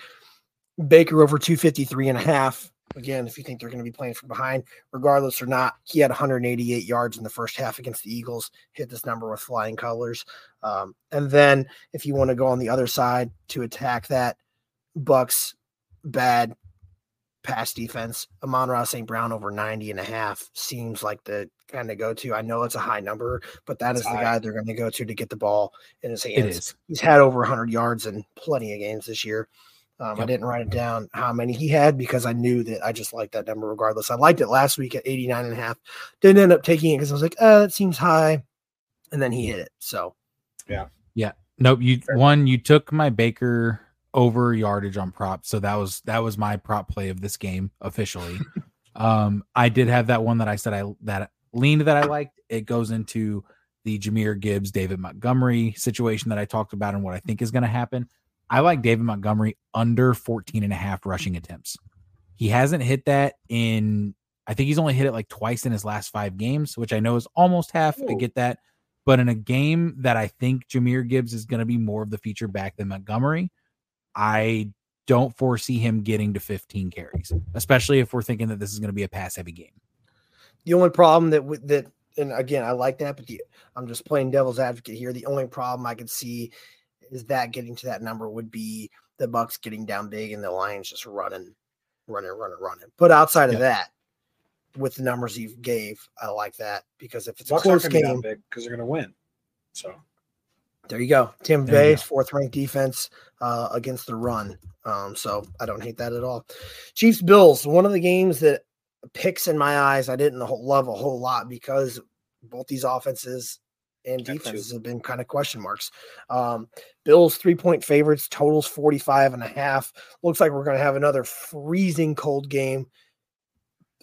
Baker over 253 and a half again, if you think they're going to be playing from behind, regardless or not, he had 188 yards in the first half against the Eagles, hit this number with flying colors. Um, and then if you want to go on the other side to attack that, Bucs bad pass defense, Amon-Ra St. Brown over 90 and a half seems like the kind of go to. I know it's a high number, but that it's is the guy they're going to go to to get the ball in his hands. He's had over 100 yards in plenty of games this year. Um, yep. I didn't write it down how many he had because I knew that I just liked that number regardless. I liked it last week at 89 and a half. Didn't end up taking it because I was like, uh, that seems high. And then he hit it. So, yeah. Yeah. Nope. You, one, you took my Baker over yardage on prop. So that was, that was my prop play of this game officially. um, I did have that one that I said I, that leaned that I liked. It goes into the Jahmyr Gibbs, David Montgomery situation that I talked about and what I think is going to happen. I like David Montgomery under 14 and a half rushing attempts. He hasn't hit that in, I think he's only hit it like twice in his last five games, which I know is almost half. I get that. But in a game that I think Jahmyr Gibbs is going to be more of the feature back than Montgomery, I don't foresee him getting to 15 carries, especially if we're thinking that this is going to be a pass heavy game. The only problem that with that, and again, I like that, but the, I'm just playing devil's advocate here. The only problem I could see is that getting to that number would be the Bucs getting down big and the Lions just running, running, running, running. But outside of that, with the numbers you gave, I like that because if it's a Bucs aren't close be game, big because they're going to win. So there you go. Tampa Bay's fourth ranked defense uh, against the run. Um, so I don't hate that at all. Chiefs Bills, one of the games that picks in my eyes, I didn't love a whole lot because both these offenses and defenses have been kind of question marks. Um, Bills three point favorites, totals 45 and a half. Looks like we're going to have another freezing cold game.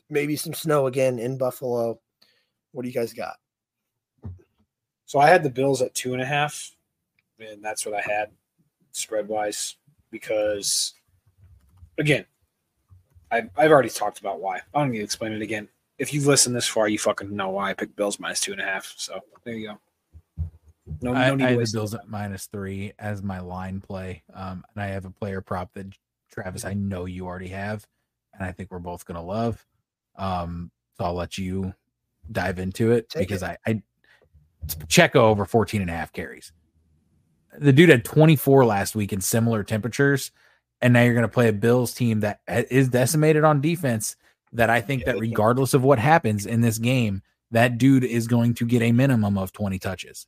Maybe some snow again in Buffalo. What do you guys got? So I had the Bills at two and a half, and that's what I had spread wise because, again, I've, I've already talked about why. I don't need to explain it again. If you've listened this far, you fucking know why I picked Bills minus two and a half. So there you go. No, I, no need I to had the waste Bills at minus three as my line play. Um, and I have a player prop that Travis, I know you already have, and I think we're both gonna love. Um, so I'll let you dive into it Take because I, I it's Pacheco over 14 and a half carries. The dude had 24 last week in similar temperatures, and now you're gonna play a Bills team that is decimated on defense. That I think Yeah, that regardless of what happens in this game, that dude is going to get a minimum of 20 touches.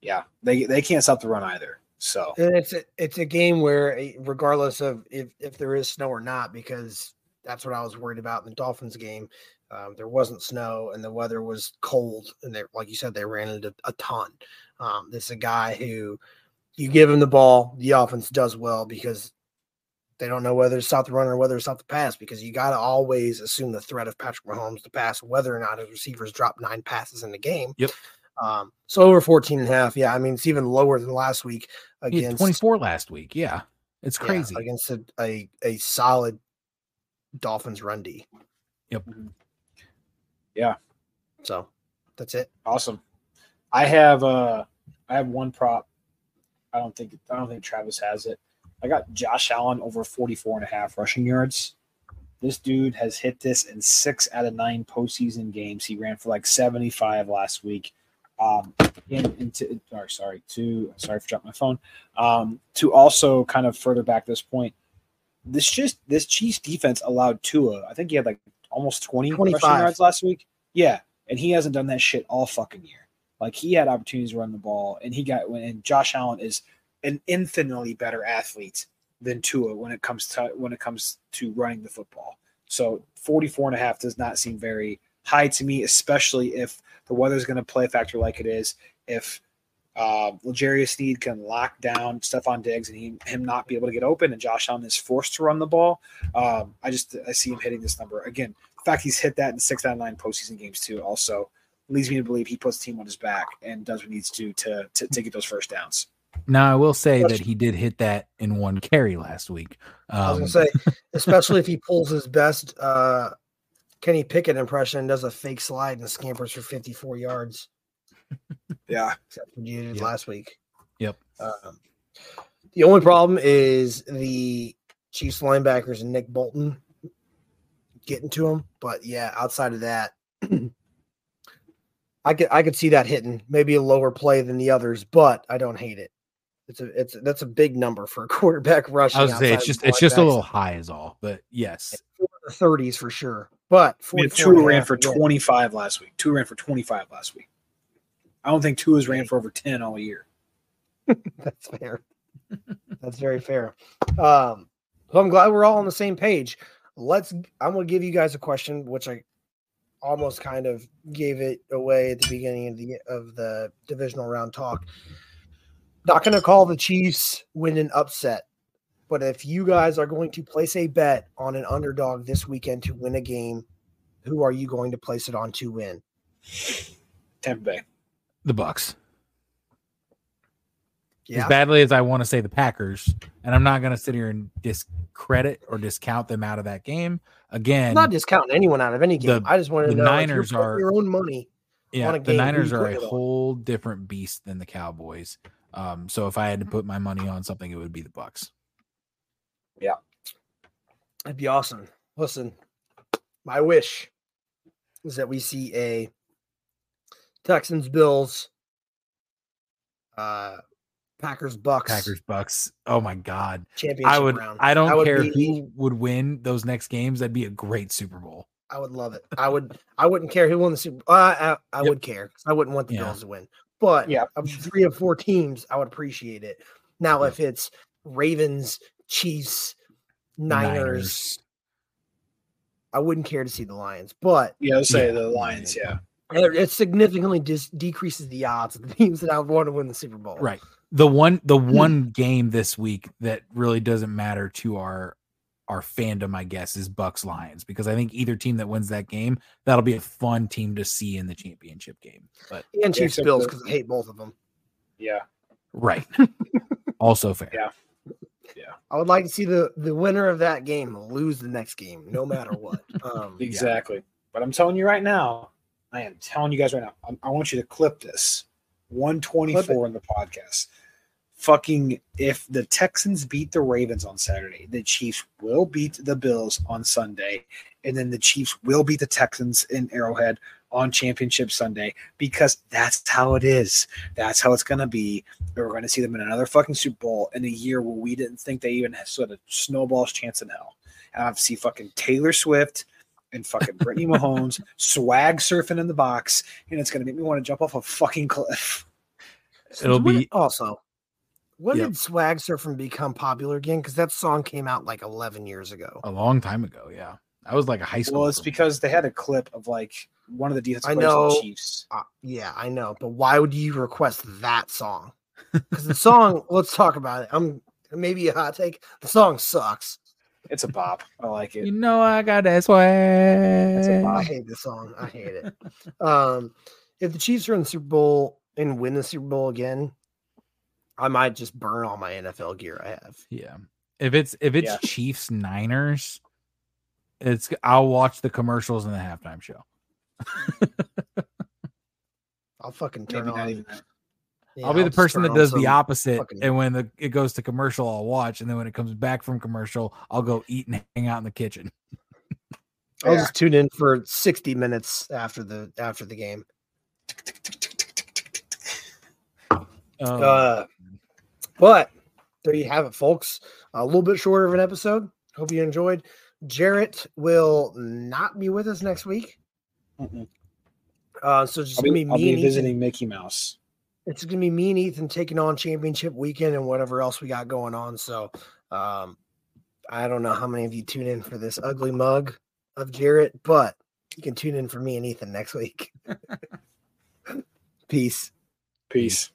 Yeah, they they can't stop the run either. So And it's a, it's a game where, eh, regardless of if, if there is snow or not, because that's what I was worried about in the Dolphins game. Um, there wasn't snow and the weather was cold, and they, like you said, they ran into a ton. Um, this is a guy who you give him the ball, the offense does well because they don't know whether to stop the run or whether to stop the pass because you got to always assume the threat of Patrick Mahomes to pass, whether or not his receivers drop nine passes in the game. Yep. Um, so over 14 and a half. Yeah. I mean, it's even lower than last week against 24 last week. Yeah. It's yeah, crazy. against a, a, a solid Dolphins run D. Yep. Yeah. So that's it. awesome. I have uh I have one prop. I don't think I don't think Travis has it. I got Josh Allen over 44 and a half rushing yards. This dude has hit this in six out of nine postseason games. He ran for like 75 last week. Um, in, into, sorry, sorry, to sorry for dropping my phone. Um, to also kind of further back this point, this just this Chiefs defense allowed Tua. I think he had like almost 20 rushing yards last week. Yeah, and he hasn't done that shit all fucking year. Like he had opportunities to run the ball, and he got and Josh Allen is an infinitely better athlete than Tua when it comes to when it comes to running the football. So 44 and a half does not seem very high to me, especially if the weather's going to play a factor like it is. If uh, L'Jarius can lock down Stefon Diggs and he, him not be able to get open, and Josh Allen is forced to run the ball, um, I just I see him hitting this number again. The fact he's hit that in six out of nine postseason games too also leads me to believe he puts the team on his back and does what he needs to to to, to get those first downs. Now I will say that he did hit that in one carry last week. I was Um, gonna say, especially if he pulls his best uh, Kenny Pickett impression, does a fake slide and scampers for 54 yards, Yeah, except for you did Yep. last week. Yep. Um, the only problem is the Chiefs linebackers and Nick Bolton getting to him. But yeah, outside of that, I could I could see that hitting maybe a lower play than the others, but I don't hate it. It's a it's that's a big number for a quarterback rushing. I was gonna say it's just it's just a little high is all, but yes, 30s for sure. But I mean, 44 and ran for 25 last week. Tua ran for 25 last week. I don't think Tua has ran for over 10 all year. That's fair. That's very fair. Um, so I'm glad we're all on the same page. Let's. I'm going to give you guys a question, which I almost kind of gave it away at the beginning of the of the divisional round talk. Not going to call the Chiefs win an upset, but if you guys are going to place a bet on an underdog this weekend to win a game, who are you going to place it on to win? Tampa Bay. the Bucs. Yeah. As badly as I want to say the Packers, and I'm not going to sit here and discredit or discount them out of that game. Again, I'm not discounting anyone out of any game. The- I just want to know Niners if you're are- your own money. yeah, on a the game, who Niners are a putting it on? whole different beast than the Cowboys. Um, so if I had to put my money on something, it would be the Bucs. Yeah, that'd be awesome. Listen, my wish is that we see a Texans Bills, uh, Packers Bucs Packers, Bucs. Oh my God, championship I would. round. I don't would care be- who would win those next games. That'd be a great Super Bowl. I would love it. I would. I wouldn't care who won the Super. Uh, I I Yep. would care. I wouldn't want the Yeah. Bills to win. But Yeah. of three or four teams, I would appreciate it. Now, Yeah. if it's Ravens, Chiefs, Niners, I wouldn't care to see the Lions. But Yeah, let's say Yeah. the Lions. Yeah, it, it significantly dis- decreases the odds of the teams that I would want to win the Super Bowl. Right. The one the hmm. one game this week that really doesn't matter to our our fandom, I guess, is Bucs Lions because I think either team that wins that game, that'll be a fun team to see in the championship game. But And Chiefs except Bills because I hate both of them. yeah, right. also fair. Yeah. Yeah. I would like to see the the winner of that game lose the next game, no matter what. Um, exactly. But I'm telling you right now, I am telling you guys right now, I, I want you to clip this 124 in the podcast. Fucking, if the Texans beat the Ravens on Saturday, the Chiefs will beat the Bills on Sunday, and then the Chiefs will beat the Texans in Arrowhead on Championship Sunday because that's how it is. That's how it's going to be. We're going to see them in another fucking Super Bowl in a year where we didn't think they even had sort of a snowball's chance in hell. And I have to see fucking Taylor Swift and fucking Brittany Mahomes swag surfing in the box, and it's going to make me want to jump off a fucking cliff. It'll be- also. When Yep. did swag surfing become popular again? Because that song came out like 11 years ago. A long time ago, yeah. I was like a high school. Well, it's because they had a clip of like one of the defensive I players of the. Chiefs. Uh, yeah, I know, but why would you request that song? Because the song, let's talk about it. I'm maybe a hot take. The song sucks. It's a bop. I like it. you know I got that swag. I hate the song. I hate it. Um, if the Chiefs are in the Super Bowl and win the Super Bowl again, I might just burn all my NFL gear I have. Yeah. If it's if it's Yeah. Chiefs Niners, it's I'll watch the commercials in the halftime show. I'll fucking turn Maybe not on. even that. yeah, I'll be the person that does the opposite. fucking- And when the it goes to commercial, I'll watch. And then when it comes back from commercial, I'll go eat and hang out in the kitchen. I'll Yeah. just tune in for 60 minutes after the after the game. Oh, Uh, But there you have it, folks. A little bit shorter of an episode. Hope you enjoyed. Jarrett will not be with us next week. Mm-mm. Uh, so it's just gonna be, be I'll be and Ethan. visiting Mickey Mouse. It's gonna be me and Ethan taking on championship weekend and whatever else we got going on. So um, I don't know how many of you tune in for this ugly mug of Jarrett, but you can tune in for me and Ethan next week. Peace. Peace.